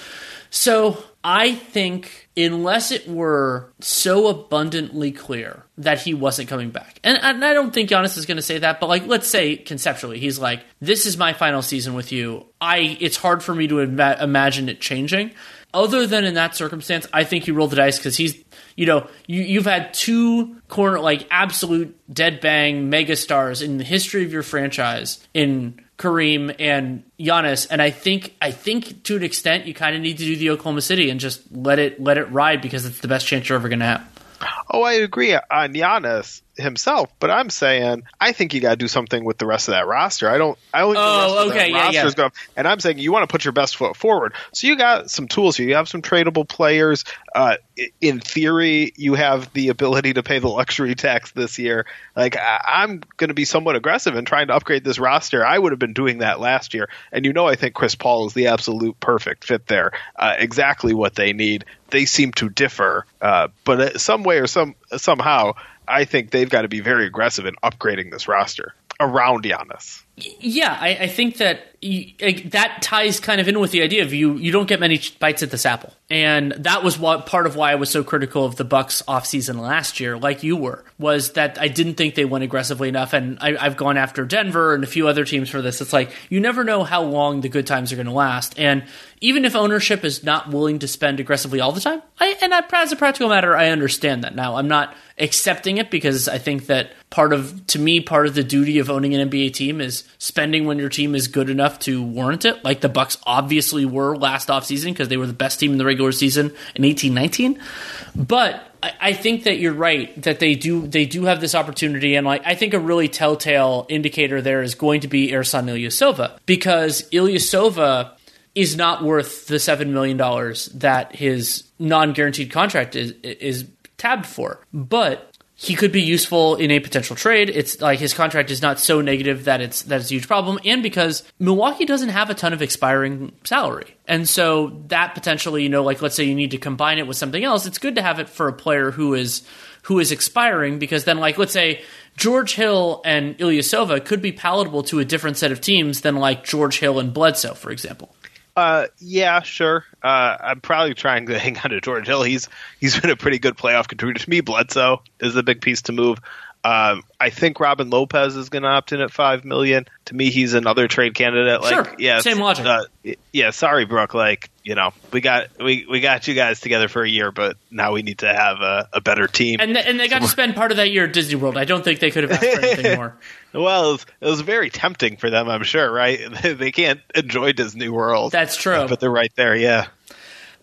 So I think unless it were so abundantly clear that he wasn't coming back, and, and I don't think Giannis is going to say that, but like let's say conceptually, he's like, "This is my final season with you." I it's hard for me to ima- imagine it changing. Other than in that circumstance, I think you roll the dice because he's you know, you, you've had two corner like absolute dead bang megastars in the history of your franchise in Kareem and Giannis, and I think I think to an extent you kind of need to do the Oklahoma City and just let it let it ride because it's the best chance you're ever going to have. Oh, I agree on Giannis himself, but I'm saying I think you got to do something with the rest of that roster. I don't. I don't. Think oh, okay, yeah, yeah. Going, and I'm saying you want to put your best foot forward. So you got some tools here. You have some tradable players. Uh, in theory, you have the ability to pay the luxury tax this year. Like I, am going to be somewhat aggressive in trying to upgrade this roster. I would have been doing that last year, and you know I think Chris Paul is the absolute perfect fit there. Uh, exactly what they need. They seem to differ, uh, but some way or some somehow I think they've got to be very aggressive in upgrading this roster around Giannis. Yeah, I, I think that you, that ties kind of in with the idea of you you don't get many bites at this apple, and that was what part of why I was so critical of the Bucks offseason last year, like you were, was that I didn't think they went aggressively enough, and I, I've gone after Denver and a few other teams for this. It's like you never know how long the good times are going to last, and even if ownership is not willing to spend aggressively all the time, I, and as a practical matter, I understand that. Now, I'm not accepting it because I think that part of, to me, part of the duty of owning an NBA team is spending when your team is good enough to warrant it, like the Bucks obviously were last offseason because they were the best team in the regular season in eighteen nineteen. But I, I think that you're right that they do they do have this opportunity, and like I think a really telltale indicator there is going to be Ersan Ilyasova because Ilyasova is not worth the seven million dollars that his non-guaranteed contract is is tabbed for. But he could be useful in a potential trade. It's like his contract is not so negative that it's that it's a huge problem, and because Milwaukee doesn't have a ton of expiring salary, and so that potentially, you know, like let's say you need to combine it with something else, it's good to have it for a player who is who is expiring because then, like let's say George Hill and Ilyasova could be palatable to a different set of teams than like George Hill and Bledsoe, for example. Uh, yeah, sure. Uh, I'm probably trying to hang on to George Hill. He's he's been a pretty good playoff contributor to me. Bledsoe is the big piece to move. Um, I think Robin Lopez is going to opt in at five million. To me, he's another trade candidate. Like, Sure, yeah, same logic. Uh, yeah, sorry, Brooke. Like, you know, we got we, we got you guys together for a year, but now we need to have a, a better team. And th- and they got to spend part of that year at Disney World. I don't think they could have asked for anything more. well, it was, it was very tempting for them, I'm sure. Right? they can't enjoy Disney World. That's true. but they're right there. Yeah.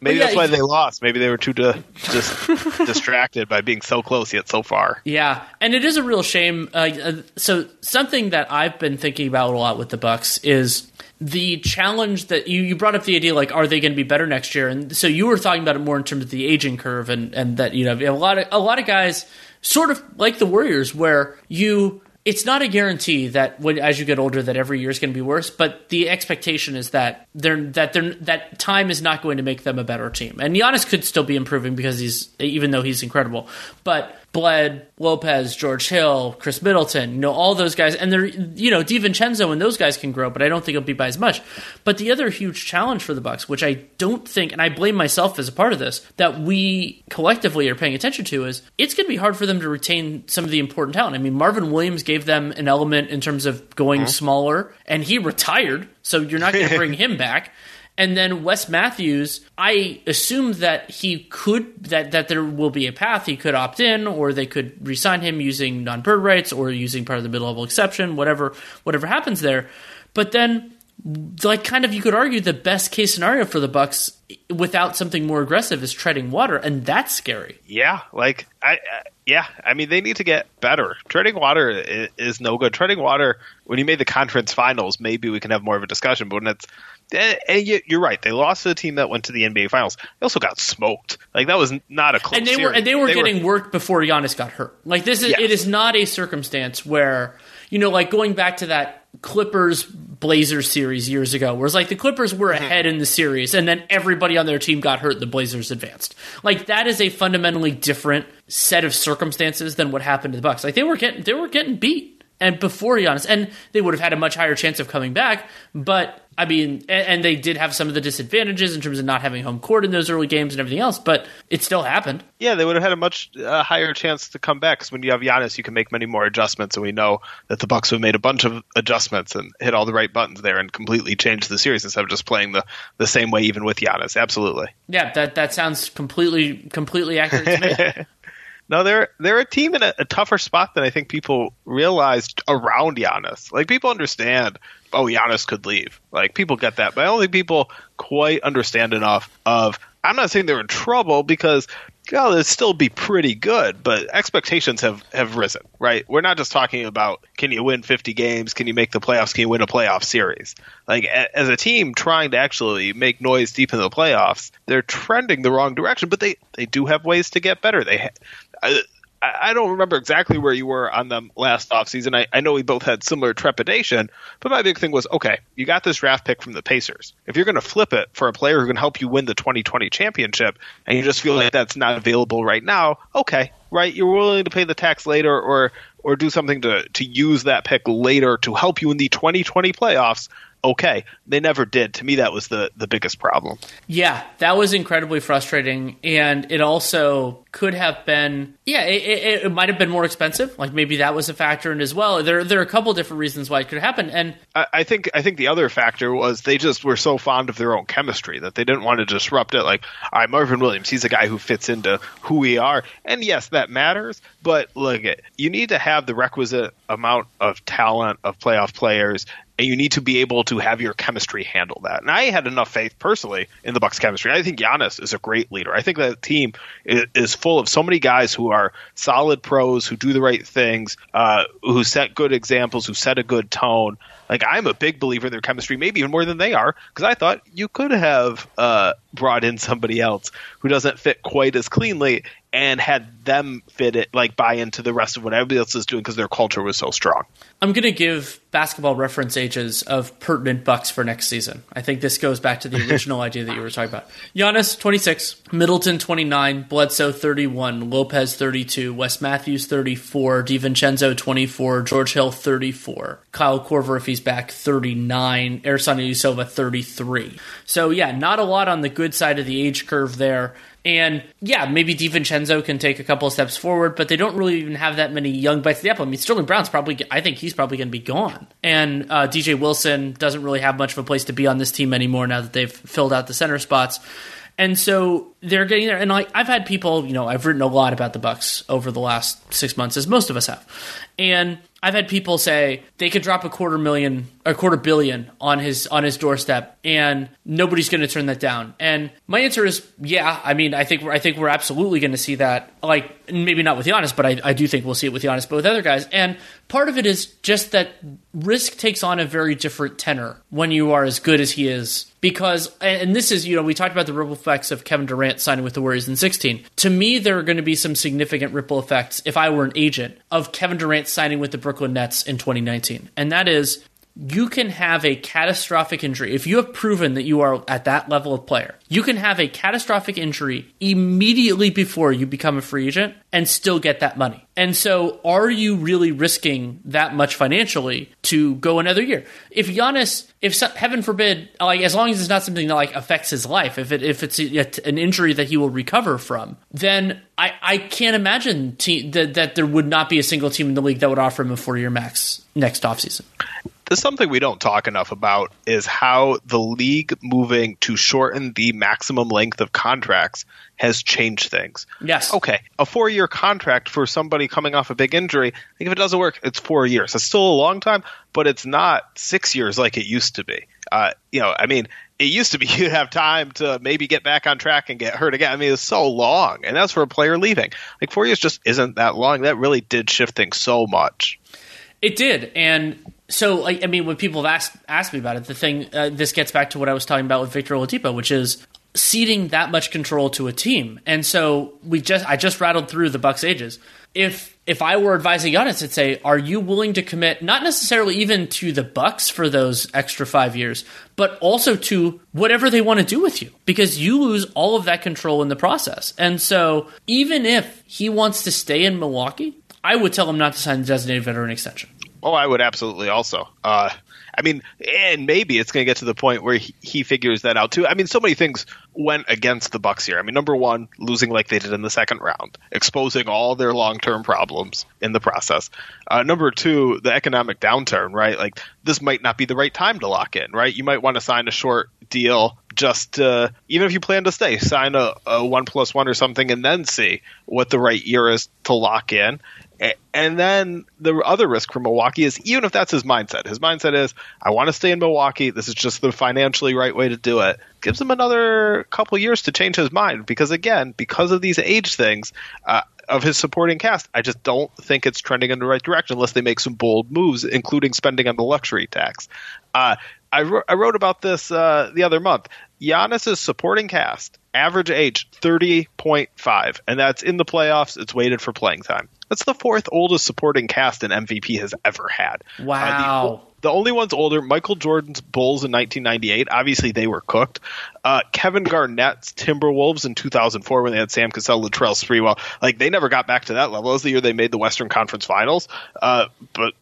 Maybe yeah, that's why they lost. Maybe they were too di- just distracted by being so close yet so far. Yeah, and it is a real shame. Uh, uh, so something that I've been thinking about a lot with the Bucks is the challenge that you, you brought up the idea like are they going to be better next year and so you were talking about it more in terms of the aging curve and and that you know a lot of a lot of guys sort of like the warriors where you it's not a guarantee that when as you get older that every year is going to be worse but the expectation is that they're that they're that time is not going to make them a better team. And Giannis could still be improving because he's even though he's incredible. But Bled, Lopez, George Hill, Khris Middleton, you know, all those guys, and they're, you know, DiVincenzo and those guys can grow, but I don't think it'll be by as much. But the other huge challenge for the Bucks, which I don't think, and I blame myself as a part of this, that we collectively are paying attention to is it's going to be hard for them to retain some of the important talent. I mean, Marvin Williams gave them an element in terms of going mm-hmm. smaller, and he retired, so you're not going to bring him back. And then Wes Matthews, I assume that he could that that there will be a path he could opt in, or they could resign him using non-bird rights or using part of the mid-level exception, whatever whatever happens there. But then, like, kind of, you could argue the best case scenario for the Bucks without something more aggressive is treading water, and that's scary. Yeah, like I, I yeah, I mean they need to get better. Treading water is, is no good. Treading water when you made the conference finals, maybe we can have more of a discussion. But when it's and and you- you're right, they lost to a team that went to the NBA finals. They also got smoked. Like that was not a close. and they were and they were getting worked before Giannis got hurt. Like this is Yes. it is not a circumstance where you know like going back to that Clippers Blazers series years ago, where it's like the Clippers were Mm-hmm. ahead in the series and then everybody on their team got hurt, the Blazers advanced. Like that is a fundamentally different set of circumstances than what happened to the Bucks. Like they were getting they were getting beat and before Giannis, and they would have had a much higher chance of coming back. But I mean, and, and they did have some of the disadvantages in terms of not having home court in those early games and everything else. But it still happened. Yeah, they would have had a much uh, higher chance to come back because when you have Giannis, you can make many more adjustments, and we know that the Bucks have made a bunch of adjustments and hit all the right buttons there and completely changed the series instead of just playing the, the same way even with Giannis. Absolutely. Yeah, that that sounds completely completely accurate to me. No, they're they're a team in a, a tougher spot than I think people realized around Giannis. Like people understand, oh, Giannis could leave. Like people get that, but I don't think people quite understand enough of. I'm not saying they're in trouble because yeah, they'd still be pretty good, but expectations have, have risen, right? We're not just talking about can you win 50 games, can you make the playoffs, can you win a playoff series? Like a, as a team trying to actually make noise deep in the playoffs, they're trending the wrong direction, but they they do have ways to get better. They ha- I, don't remember exactly where you were on them last offseason. I, I know we both had similar trepidation, but my big thing was okay, you got this draft pick from the Pacers. If you're going to flip it for a player who can help you win the 2020 championship, and you just feel like that's not available right now, okay, right? You're willing to pay the tax later or or do something to, to use that pick later to help you in the 2020 playoffs. Okay. They never did. To me, that was the the biggest problem. Yeah, that was incredibly frustrating, and it also could have been. Yeah, it, it, it might have been more expensive. Like maybe that was a factor in as well. There, there are a couple different reasons why it could happen, and I, I think I think the other factor was they just were so fond of their own chemistry that they didn't want to disrupt it. Like, all right, Marvin Williams, he's a guy who fits into who we are, and yes, that matters. But look, you need to have the requisite amount of talent of playoff players and you need to be able to have your chemistry handle that. And I had enough faith personally in the Bucks chemistry. I think Giannis is a great leader. I think that team is, full of so many guys who are solid pros, who do the right things, uh, who set good examples, who set a good tone. Like I'm a big believer in their chemistry, maybe even more than they are, because I thought you could have uh, brought in somebody else who doesn't fit quite as cleanly and had them fit it, like buy into the rest of what everybody else is doing because their culture was so strong. I'm going to give basketball reference ages of pertinent Bucks for next season. I think this goes back to the original idea that you were talking about. Giannis, 26, Middleton, 29, Bledsoe, 31, Lopez, 32, Wes Matthews, 34, DiVincenzo, 24, George Hill, 34, Kyle Korver, if he's back, 39, Ersan Ilyasova, 33. So, yeah, not a lot on the good side of the age curve there. And yeah, maybe DiVincenzo can take a couple of steps forward, but they don't really even have that many young bites of the apple. I mean, Sterling Brown's probably, I think he's probably going to be gone. And uh, DJ Wilson doesn't really have much of a place to be on this team anymore now that they've filled out the center spots. And so they're getting there. And like I've had people, you know, I've written a lot about the Bucks over the last six months, as most of us have. And I've had people say they could drop a quarter million a quarter billion on his on his doorstep and nobody's going to turn that down. And my answer is yeah. I mean, I think I think we're absolutely going to see that. Like maybe not with Giannis, but I, I do think we'll see it with Giannis, but with other guys. And part of it is just that risk takes on a very different tenor when you are as good as he is. Because and this is you know we talked about the ripple effects of Kevin Durant signing with the Warriors in 16. To me, there are going to be some significant ripple effects if I were an agent of Kevin Durant signing with the Brooklyn Nets in 2019, and that is you can have a catastrophic injury. If you have proven that you are at that level of player, you can have a catastrophic injury immediately before you become a free agent and still get that money. And so, are you really risking that much financially to go another year? If Giannis, if heaven forbid, like as long as it's not something that like affects his life, if it if it's a, an injury that he will recover from, then I I can't imagine te- that that there would not be a single team in the league that would offer him a four year max next offseason there's something we don't talk enough about is how the league moving to shorten the maximum length of contracts has changed things. Yes. Okay, a four year contract for somebody coming off a big injury, like if it doesn't work, it's four years. It's still a long time, but it's not six years like it used to be. Uh, you know, I mean, it used to be you'd have time to maybe get back on track and get hurt again. I mean, it's so long, and that's for a player leaving. Like four years just isn't that long. That really did shift things so much. It did, and so I, I mean, when people have asked asked me about it, the thing uh, this gets back to what I was talking about with Victor Oladipo, which is ceding that much control to a team. And so we just I just rattled through the Bucks ages. If if I were advising Giannis, I'd say, are you willing to commit not necessarily even to the Bucks for those extra five years, but also to whatever they want to do with you, because you lose all of that control in the process. And so even if he wants to stay in Milwaukee, I would tell him not to sign the designated veteran extension. Oh, I would absolutely also. Uh, I mean, and maybe it's going to get to the point where he, he, figures that out too. I mean, so many things went against the Bucks here. I mean, number one, losing like they did in the second round, exposing all their long-term problems in the process. Uh, number two, the economic downturn. Right, like this might not be the right time to lock in. Right, you might want to sign a short deal just even if you plan to stay, sign a, a one plus one or something, and then see what the right year is to lock in. And then the other risk for Milwaukee is even if that's his mindset, his mindset is, I want to stay in Milwaukee. This is just the financially right way to do it. Gives him another couple years to change his mind because, again, because of these age things uh, of his supporting cast, I just don't think it's trending in the right direction unless they make some bold moves, including spending on the luxury tax. Uh, I, wrote, I wrote about this uh, the other month. Giannis's supporting cast, average age 30.5, and that's in the playoffs. It's weighted for playing time. That's the fourth oldest supporting cast an MVP has ever had. Wow. Uh, the, the, only ones older, Michael Jordan's Bulls in 1998. Obviously, they were cooked. Uh, Kevin Garnett's Timberwolves in 2004 when they had Sam Cassell, Latrell Sprewell. Like, they never got back to that level. It was the year they made the Western Conference Finals. Uh, but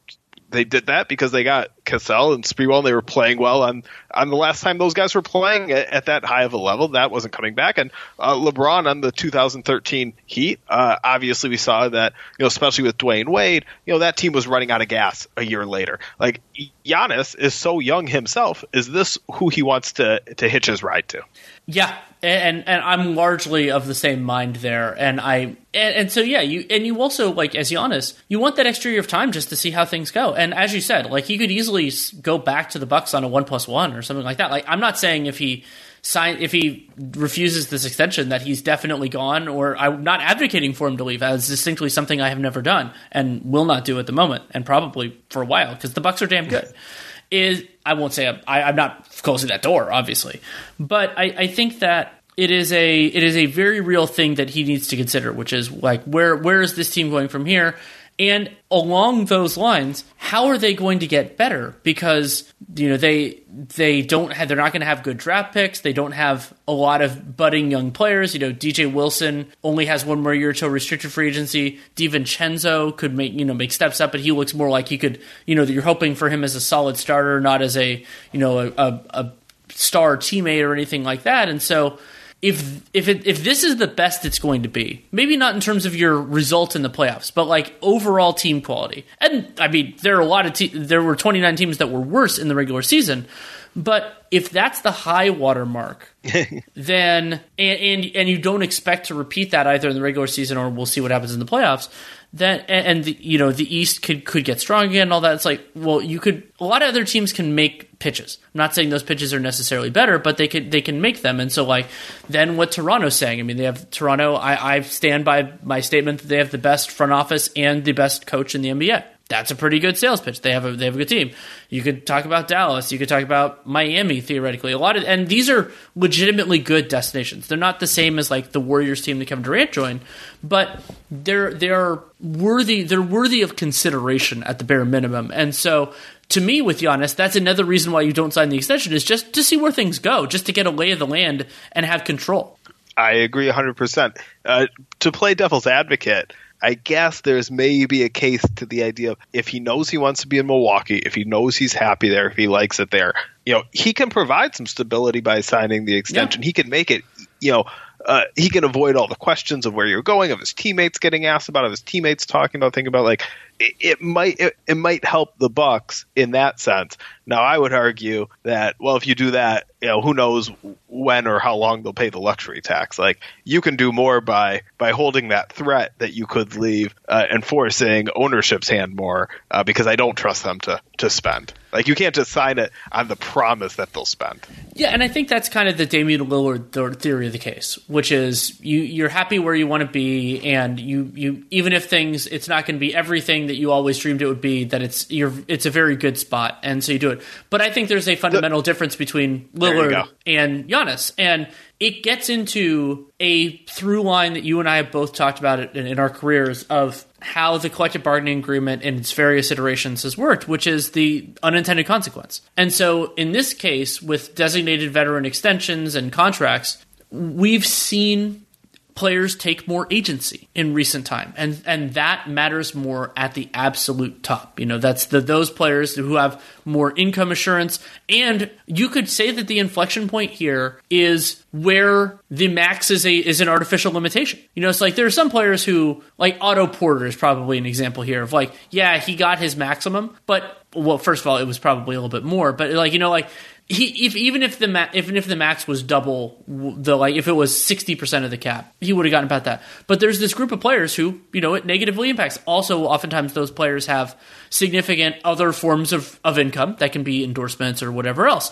they did that because they got Cassell and Sprewell and they were playing well on on the last time those guys were playing at, at that high of a level. That wasn't coming back. And uh, LeBron on the 2013 Heat, uh, obviously we saw that, you know, especially with Dwyane Wade, you know, that team was running out of gas a year later. Like Giannis is so young himself. Is this who he wants to to hitch his ride to? Yeah, and and I'm largely of the same mind there, and I and, and, so yeah, you and you also like as Giannis, you want that extra year of time just to see how things go. And as you said, like he could easily go back to the Bucks on a one plus one or something like that. Like I'm not saying if he sign if he refuses this extension that he's definitely gone, or I'm not advocating for him to leave. As distinctly something I have never done and will not do at the moment, and probably for a while because the Bucks are damn good is I won't say I, am not closing that door, obviously, but I, I think that it is a it is a very real thing that he needs to consider, which is like where where is this team going from here? And along those lines, how are they going to get better? Because you know they they don't have they're not going to have good draft picks. They don't have a lot of budding young players. You know, DJ Wilson only has one more year till restricted free agency. DiVincenzo could make you know make steps up, but he looks more like he could you know you're hoping for him as a solid starter, not as a you know a, a, a star teammate or anything like that. And so if if it, if this is the best it's going to be, maybe not in terms of your result in the playoffs, but like overall team quality. And I mean, there are a lot of te- there were 29 teams that were worse in the regular season, but if that's the high water mark, then and, and and you don't expect to repeat that either in the regular season or we'll see what happens in the playoffs, that and the, you know the East could could get strong again and all that. It's like well, you could a lot of other teams can make pitches. I'm not saying those pitches are necessarily better, but they could they can make them. And so like then what Toronto's saying, I mean they have Toronto. I, I stand by my statement that they have the best front office and the best coach in the NBA that's a pretty good sales pitch. They have a they have a good team. You could talk about Dallas. You could talk about Miami theoretically. A lot of and these are legitimately good destinations. They're not the same as like the Warriors team that Kevin Durant joined, but they're they're worthy. They're worthy of consideration at the bare minimum. And so to me, with Giannis, that's another reason why you don't sign the extension is just to see where things go, just to get a lay of the land and have control. I agree 100%. Uh, to play devil's advocate, I guess there's maybe a case to the idea of if he knows he wants to be in Milwaukee, if he knows he's happy there, if he likes it there, you know, he can provide some stability by signing the extension. Yeah. He can make it, you know, uh, he can avoid all the questions of where you're going, of his teammates getting asked about, of his teammates talking about, thinking about like it, it might it, it, might help the Bucks in that sense. Now, I would argue that well, if you do that, you know, who knows when or how long they'll pay the luxury tax. Like you can do more by by holding that threat that you could leave uh, and forcing ownership's hand more uh, because I don't trust them to to spend. Like you can't just sign it on the promise that they'll spend. Yeah, and I think that's kind of the Damian Lillard theory of the case, which is you you're happy where you want to be, and you you even if things it's not going to be everything that you always dreamed it would be, that it's you're it's a very good spot, and so you do it. But I think there's a fundamental the, difference between Lillard and Giannis, and it gets into a through line that you and I have both talked about in, in our careers of how the collective bargaining agreement in its various iterations has worked, which is the unintended consequence. And so in this case, with designated veteran extensions and contracts, we've seen players take more agency in recent time. And and that matters more at the absolute top. You know that's the those players who have more income assurance. And you could say that the inflection point here is where the max is a is an artificial limitation. You know it's like there are some players who like Otto Porter is probably an example here of like yeah he got his maximum but well first of all it was probably a little bit more but like you know like he if even if the ma- even if the max was double the like if it was 60% of the cap he would have gotten about that. But there's this group of players who you know it negatively impacts. Also oftentimes those players have significant other forms of, of income that can be endorsements or whatever else.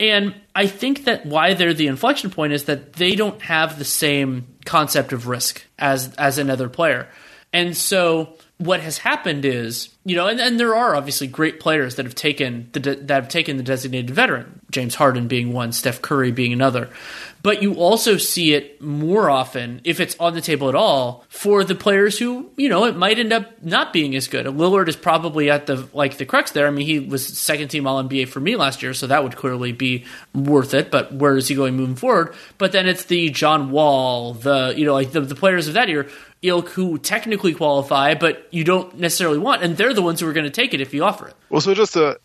And i think that why they're the inflection point is that they don't have the same concept of risk as as another player. And so what has happened is, you know, and, and there are obviously great players that have taken the that have taken the designated veteran, James Harden being one, Steph Curry being another. But you also see it more often, if it's on the table at all, for the players who, you know, it might end up not being as good. Lillard is probably at the like the crux there. I mean, he was second team All NBA for me last year, so that would clearly be worth it. But where is he going moving forward? But then it's the John Wall, the you know, like the, the players of that year ilk who technically qualify, but you don't necessarily want, and they're the ones who are going to take it if you offer it. Well, so just a,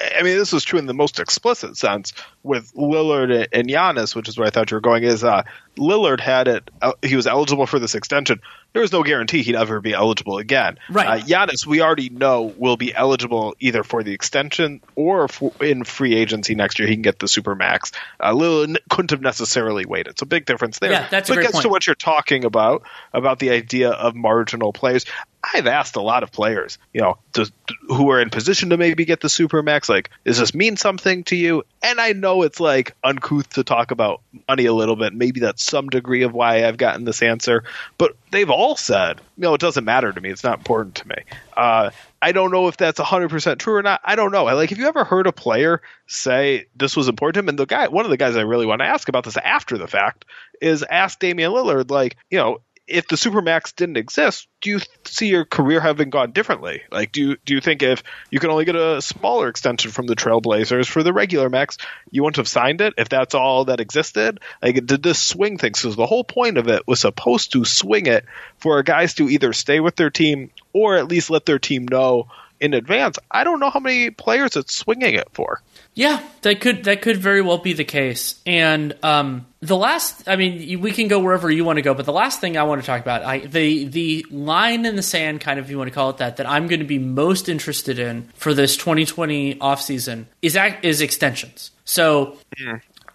I mean, this was true in the most explicit sense with Lillard and Giannis, which is where I thought you were going. Is uh, Lillard had it? Uh, he was eligible for this extension. There was no guarantee he'd ever be eligible again. Right. Uh, Giannis, we already know will be eligible either for the extension or for, in free agency next year. He can get the super max. Uh, Lillard couldn't have necessarily waited. So big difference there. Yeah, that's a but great gets point. to what you're talking about about the idea of marginal players. I've asked a lot of players, you know, to, who are in position to maybe get the super max, like, does this mean something to you? And I know it's like uncouth to talk about money a little bit. Maybe that's some degree of why I've gotten this answer, but they've all said, no, it doesn't matter to me. It's not important to me. Uh, I don't know if that's 100% true or not. I don't know. I like, have you ever heard a player say this was important to him? And the guy, one of the guys I really want to ask about this after the fact is ask Damian Lillard, like, you know, if the supermax didn't exist, do you see your career having gone differently? Like, do you do you think if you can only get a smaller extension from the Trailblazers for the regular max, you wouldn't have signed it if that's all that existed? Like, did this swing things? Because the whole point of it was supposed to swing it for guys to either stay with their team or at least let their team know in advance. I don't know how many players it's swinging it for. Yeah, that could that could very well be the case. And um, the last, I mean, we can go wherever you want to go, but the last thing I want to talk about, I, the the line in the sand, kind of, if you want to call it that, that I'm going to be most interested in for this 2020 offseason is is extensions. So.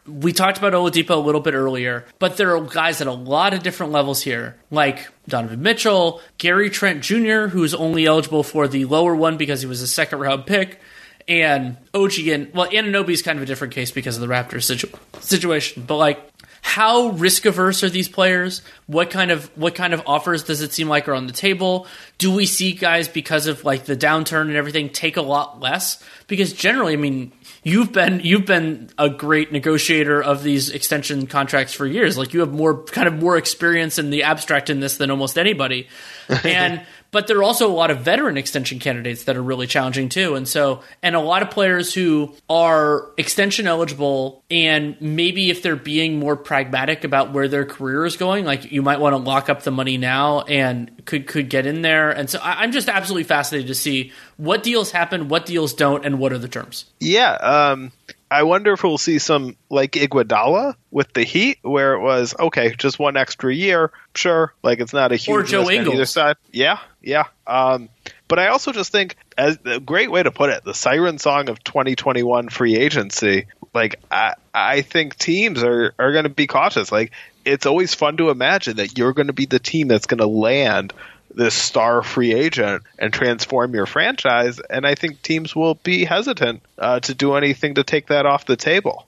We talked about Oladipo a little bit earlier, but there are guys at a lot of different levels here, like Donovan Mitchell, Gary Trent Jr., who's only eligible for the lower one because he was a second round pick, and OG and well, Anunoby is kind of a different case because of the Raptors situ- situation. But like, how risk averse are these players? What kind of what kind of offers does it seem like are on the table? Do we see guys because of like the downturn and everything take a lot less? Because generally, I mean, you've been you've been a great negotiator of these extension contracts for years. Like you have more kind of more experience in the abstract in this than almost anybody. And but there are also a lot of veteran extension candidates that are really challenging too. And so and a lot of players who are extension eligible and maybe if they're being more pragmatic about where their career is going, like you might want to lock up the money now and could could get in there. And so I, I'm just absolutely fascinated to see what deals happen, what deals don't, and what are the terms. Yeah, um, I wonder if we'll see some like Iguodala with the Heat, where it was okay, just one extra year, sure, like it's not a huge Or Joe Ingles. either side. Yeah, yeah. Um, but I also just think, as a great way to put it, the siren song of 2021 free agency. Like I, I think teams are are going to be cautious. Like it's always fun to imagine that you're going to be the team that's going to land this star free agent and transform your franchise. And I think teams will be hesitant uh, to do anything to take that off the table.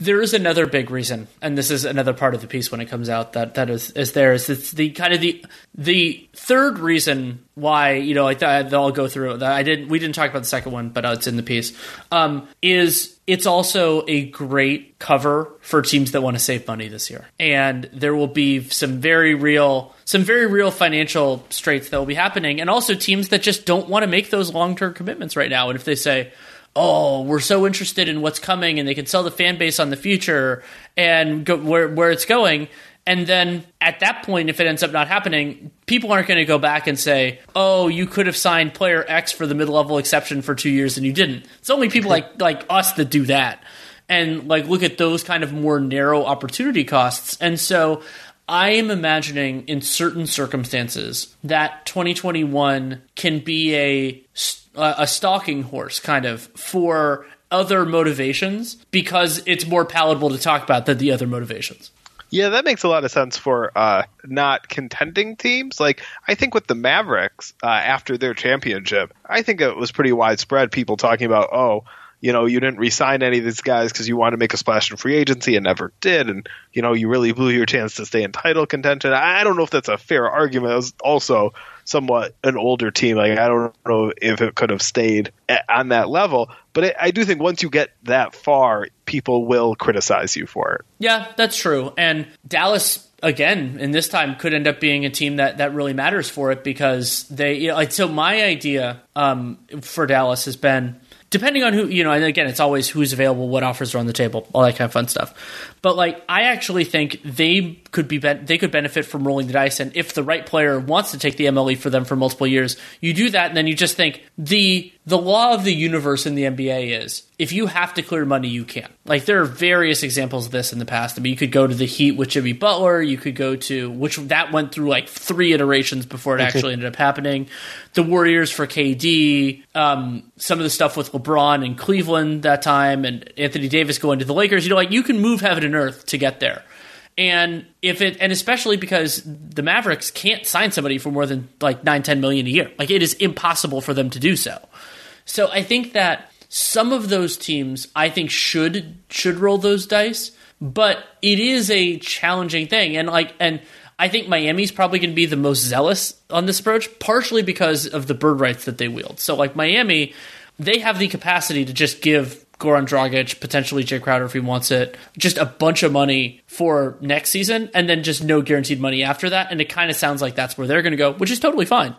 There is another big reason, and this is another part of the piece when it comes out that that is is there is it's the kind of the the third reason why you know I thought I'll go through it. I didn't we didn't talk about the second one, but it's in the piece. Um, is it's also a great cover for teams that want to save money this year, and there will be some very real some very real financial straits that will be happening, and also teams that just don't want to make those long term commitments right now. And if they say oh, we're so interested in what's coming, and they can sell the fan base on the future and go where where it's going. And then at that point, if it ends up not happening, people aren't going to go back and say, "Oh, you could have signed player X for the mid-level exception for two years and you didn't." It's only people like like us that do that, and like look at those kind of more narrow opportunity costs. And so, I am imagining in certain circumstances that 2021 can be a a stalking horse kind of for other motivations because it's more palatable to talk about than the other motivations. Yeah, that makes a lot of sense for uh, not contending teams. Like, I think with the Mavericks uh, after their championship, I think it was pretty widespread. People talking about, oh, you know, you didn't re-sign any of these guys because you wanted to make a splash in free agency and never did, and you know, you really blew your chance to stay in title contention. I don't know if that's a fair argument. It was also somewhat an older team. Like, I don't know if it could have stayed on that level, but I do think once you get that far, people will criticize you for it. Yeah, that's true. And Dallas again, and this time could end up being a team that that really matters for it because they you know, like so my idea um, for Dallas has been depending on who you know, and again, it's always who's available, what offers are on the table, all that kind of fun stuff. But like, I actually think they could be ben- they could benefit from rolling the dice, and if the right player wants to take the MLE for them for multiple years, you do that, and then you just think the the law of the universe in the NBA is if you have to clear money, you can. Like there are various examples of this in the past. I mean, you could go to the Heat with Jimmy Butler. You could go to which that went through like three iterations before it actually ended up happening. The Warriors for KD. Um, some of the stuff with LeBron in Cleveland that time, and Anthony Davis going to the Lakers. You know, like you can move heaven and earth to get there. And if it, and especially because the Mavericks can't sign somebody for more than like nine, ten million a year. Like it is impossible for them to do so. So I think that some of those teams, I think should should roll those dice, but it is a challenging thing. And like, and I think Miami's probably going to be the most zealous on this approach, partially because of the bird rights that they wield. So like Miami, they have the capacity to just give Goran Dragic, potentially Jae Crowder if he wants it, just a bunch of money for next season, and then just no guaranteed money after that. And it kind of sounds like that's where they're going to go, which is totally fine.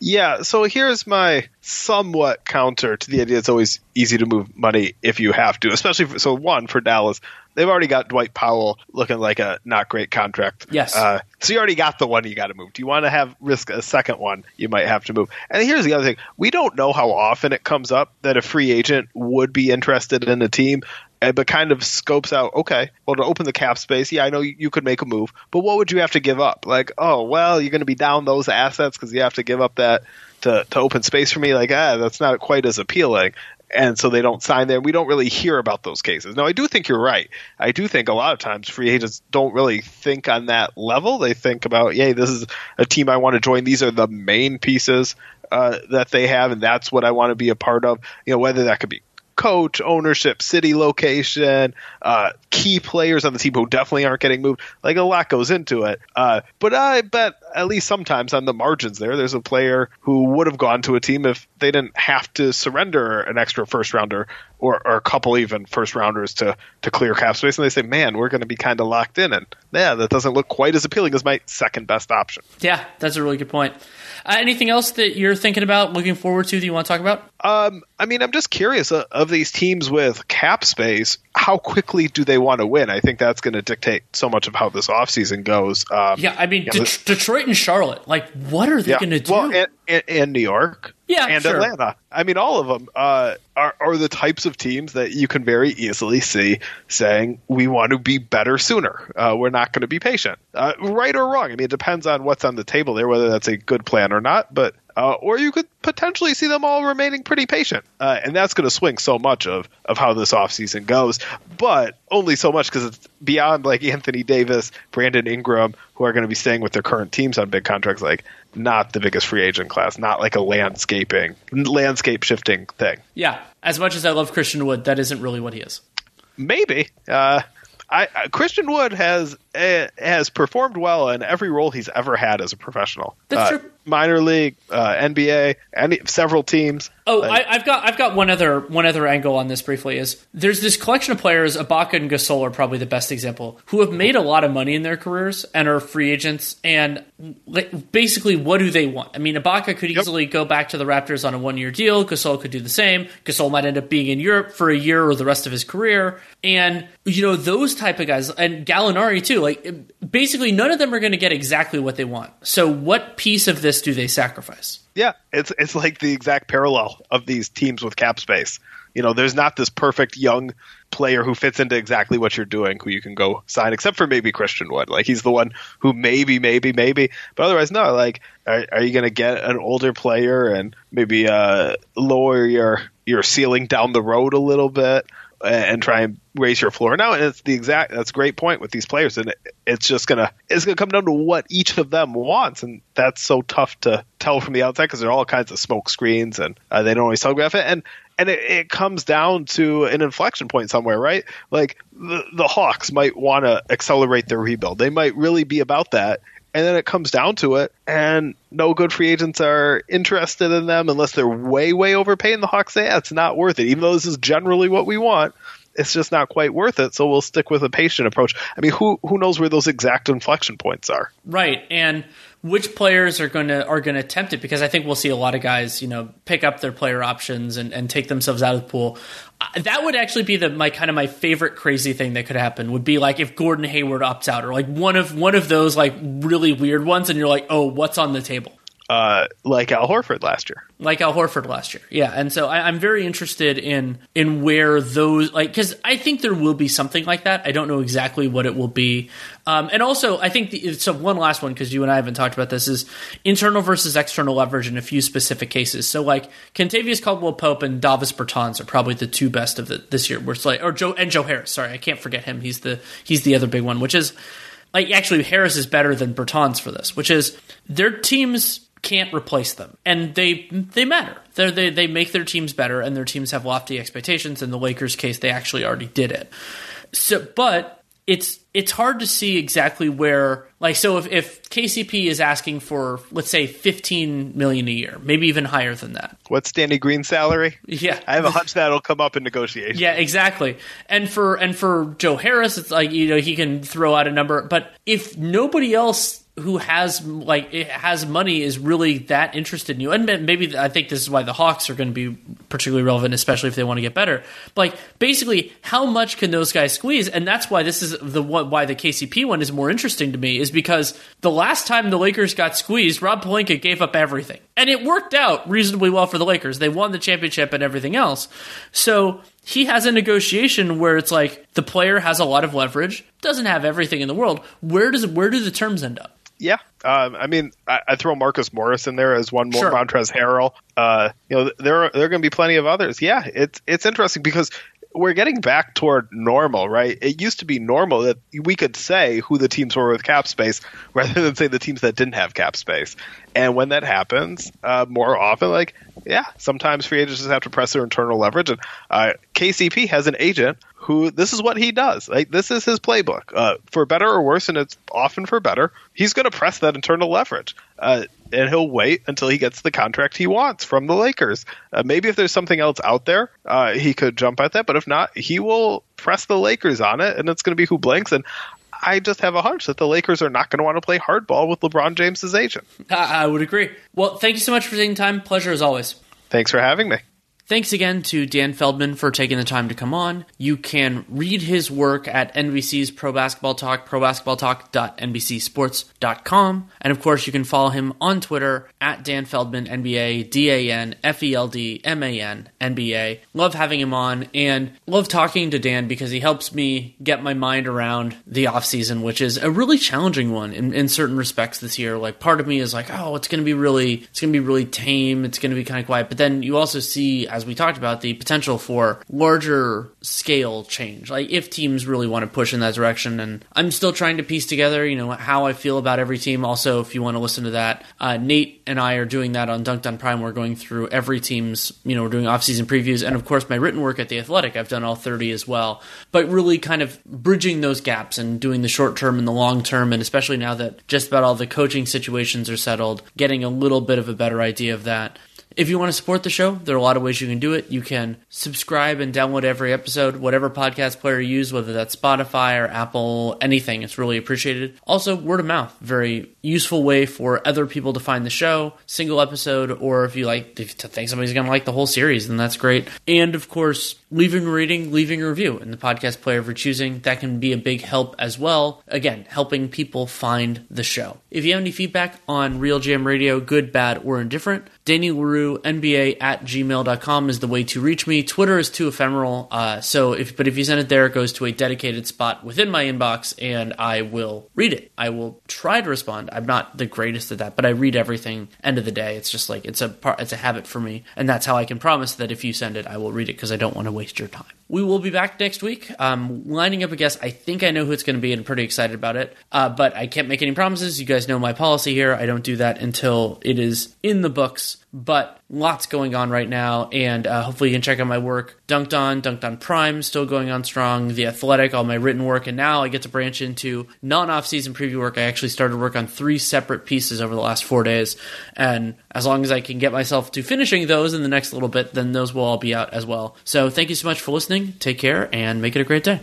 Yeah, so here's my somewhat counter to the idea it's always easy to move money if you have to, especially for, so one for Dallas. They've already got Dwight Powell looking like a not great contract. Yes. Uh, so you already got the one you got to move. Do you want to have risk a second one? You might have to move. And here's the other thing: we don't know how often it comes up that a free agent would be interested in a team but kind of scopes out okay well to open the cap space yeah i know you, you could make a move but what would you have to give up? Like oh well you're going to be down those assets because you have to give up that to, to open space for me? Like ah that's not quite as appealing. And so they don't sign there. We don't really hear about those cases. Now i do think you're right. I do think a lot of times free agents don't really think on that level. They think about yay this is a team i want to join. These are the main pieces uh, that they have, and that's what I want to be a part of. You know, whether that could be coach, ownership, city location, uh, key players on the team who definitely aren't getting moved. Like a lot goes into it. Uh, but I bet at least sometimes on the margins there, there's a player who would have gone to a team if they didn't have to surrender an extra first rounder or, or a couple even first rounders to, to clear cap space. And they say, man, we're going to be kind of locked in. And yeah, that doesn't look quite as appealing as my second best option. Yeah, that's a really good point. Uh, anything else that you're thinking about, looking forward to that you want to talk about? Um, I mean, I'm just curious uh, of these teams with cap space, how quickly do they want to win? I think that's going to dictate so much of how this offseason goes. Um, Yeah, I mean, Det- Detroit and Charlotte, like, what are they yeah, going to do? Well, and, and, and New York. Yeah, and sure. Atlanta. I mean, all of them uh, are, are the types of teams that you can very easily see saying, we want to be better sooner. Uh, we're not going to be patient. Uh, right or wrong. I mean, it depends on what's on the table there, whether that's a good plan or not. But uh, or you could potentially see them all remaining pretty patient. Uh, and that's going to swing so much of, of how this offseason goes, but only so much because it's beyond like Anthony Davis, Brandon Ingram, who are going to be staying with their current teams on big contracts, like not the biggest free agent class, not like a landscaping, landscape shifting thing. yeah, as much as I love Christian Wood, that isn't really what he is. Maybe. Uh, I, Christian Wood has has performed well in every role he's ever had as a professional. That's Uh, true. Minor league, uh, NBA, any several teams. Oh, Like- I, I've got I've got one other one other angle on this briefly. Is there's this collection of players, Ibaka and Gasol are probably the best example, who have made a lot of money in their careers and are free agents. And like, basically, what do they want? I mean, Ibaka could easily go back to the Raptors on a one year deal. Gasol could do the same. Gasol might end up being in Europe for a year or the rest of his career. And you know those type of guys, and Gallinari too. Like basically, none of them are going to get exactly what they want. So, what piece of this do they sacrifice? Yeah, it's it's like the exact parallel of these teams with cap space. You know, there's not this perfect young player who fits into exactly what you're doing who you can go sign, except for maybe Christian Wood. Like he's the one who maybe, maybe, maybe, but otherwise, no. Like, are, are you going to get an older player and maybe uh, lower your your ceiling down the road a little bit? And try and raise your floor. Now and it's the exact that's a great point with these players, and it, it's just gonna it's gonna come down to what each of them wants, and that's so tough to tell from the outside because there are all kinds of smoke screens, and uh, they don't always telegraph it, and and it, it comes down to an inflection point somewhere, right? Like the the Hawks might want to accelerate their rebuild; they might really be about that. And then it comes down to it, and no good free agents are interested in them unless they're way, way overpaying the Hawks. Yeah, it's not worth it. Even though this is generally what we want, it's just not quite worth it. So we'll stick with a patient approach. I mean, who who knows where those exact inflection points are? Right, and which players are going to are going to attempt it because I think we'll see a lot of guys, you know, pick up their player options and, and take themselves out of the pool. That would actually be the my kind of my favorite crazy thing that could happen would be like if Gordon Hayward opts out or like one of one of those like really weird ones and you're like, "Oh, what's on the table?" Uh, like Al Horford last year. like Al Horford last year. Yeah, and so I, I'm very interested in in where those like because I think there will be something like that. I don't know exactly what it will be, um, and also I think the, so. One last one because you and I haven't talked about this is internal versus external leverage in a few specific cases. So like Kentavious Caldwell Pope and Davis Bertans are probably the two best of the, this year. We're like or Joe and Joe Harris. Sorry, I can't forget him. He's the he's the other big one, which is like actually Harris is better than Bertans for this, which is their teams can't replace them, and they they matter. They're, they they make their teams better, and their teams have lofty expectations. In the Lakers' case, they actually already did it. So, but it's it's hard to see exactly where like so if, if KCP is asking for let's say 15 million a year, maybe even higher than that. What's Danny Green's salary? Yeah. I have a hunch that'll come up in negotiation. Yeah, exactly. And for and for Joe Harris, it's like you know he can throw out a number, but if nobody else who has like has money is really that interested in you, and maybe I think this is why the Hawks are going to be particularly relevant, especially if they want to get better. But like basically, how much can those guys squeeze? And that's why this is the one why the KCP one is more interesting to me is because the last time the Lakers got squeezed, Rob Pelinka gave up everything, and it worked out reasonably well for the Lakers. They won the championship and everything else. So he has a negotiation where it's like the player has a lot of leverage, doesn't have everything in the world. Where does where do the terms end up? Yeah, um, I mean, I, I throw Marcus Morris in there as one more. Sure. Montrezl Harrell. Uh, you know, there are, there are going to be plenty of others. Yeah, it's it's interesting because we're getting back toward normal, right? It used to be normal that we could say who the teams were with cap space rather than say the teams that didn't have cap space. And when that happens, uh, more often, like yeah, sometimes free agents just have to press their internal leverage. And uh, KCP has an agent who this is what he does. Like this is his playbook, uh, for better or worse, and it's often for better. He's going to press that internal leverage, uh, and he'll wait until he gets the contract he wants from the Lakers. Uh, maybe if there's something else out there, uh, he could jump at that. But if not, he will press the Lakers on it, and it's going to be who blinks. And I just have a hunch that the Lakers are not going to want to play hardball with LeBron James's agent. I, I would agree. Well, thank you so much for taking time. Pleasure as always. Thanks for having me. Thanks again to Dan Feldman for taking the time to come on. You can read his work at NBC's Pro Basketball Talk, probasketballtalk.nbcsports.com. And of course, you can follow him on Twitter at Dan Feldman, NBA, D A N F E L D M A N, NBA. Love having him on and love talking to Dan because he helps me get my mind around the offseason, which is a really challenging one in, in certain respects this year. Like, part of me is like, oh, it's going to be really, it's going to be really tame. It's going to be kind of quiet. But then you also see, as we talked about, the potential for larger scale change. Like if teams really want to push in that direction, and I'm still trying to piece together, you know, how I feel about every team. Also, if you want to listen to that, uh, Nate and I are doing that on Dunc'd On Prime. We're going through every team's, you know, we're doing off-season previews, and of course, my written work at the Athletic. I've done all 30 as well, but really kind of bridging those gaps and doing the short term and the long term, and especially now that just about all the coaching situations are settled, getting a little bit of a better idea of that. If you want to support the show, there are a lot of ways you can do it. You can subscribe and download every episode, whatever podcast player you use, whether that's Spotify or Apple, anything. It's really appreciated. Also, word of mouth, very useful way for other people to find the show, single episode, or if you like, you think somebody's going to like the whole series, then that's great. And of course, leaving a rating, leaving a review in the podcast player of your choosing. That can be a big help as well. Again, helping people find the show. If you have any feedback on RealGM Radio, good, bad, or indifferent, Danny Leroux, NBA at gmail.com is the way to reach me. Twitter is too ephemeral. Uh, so if, but if you send it there, it goes to a dedicated spot within my inbox and I will read it. I will try to respond. I'm not the greatest at that, but I read everything end of the day. It's just like, it's a part, it's a habit for me. And that's how I can promise that if you send it, I will read it because I don't want to waste your time. We will be back next week. Um, lining up a guest. I think I know who it's going to be and I'm pretty excited about it. Uh, but I can't make any promises. You guys know my policy here. I don't do that until it is in the books. But lots going on right now, and uh, hopefully you can check out my work. Dunc'd On, Dunc'd On Prime, still going on strong. The Athletic, all my written work, and now I get to branch into non-off season preview work. I actually started work on three separate pieces over the last four days, and as long as I can get myself to finishing those in the next little bit, then those will all be out as well. So thank you so much for listening. Take care and make it a great day.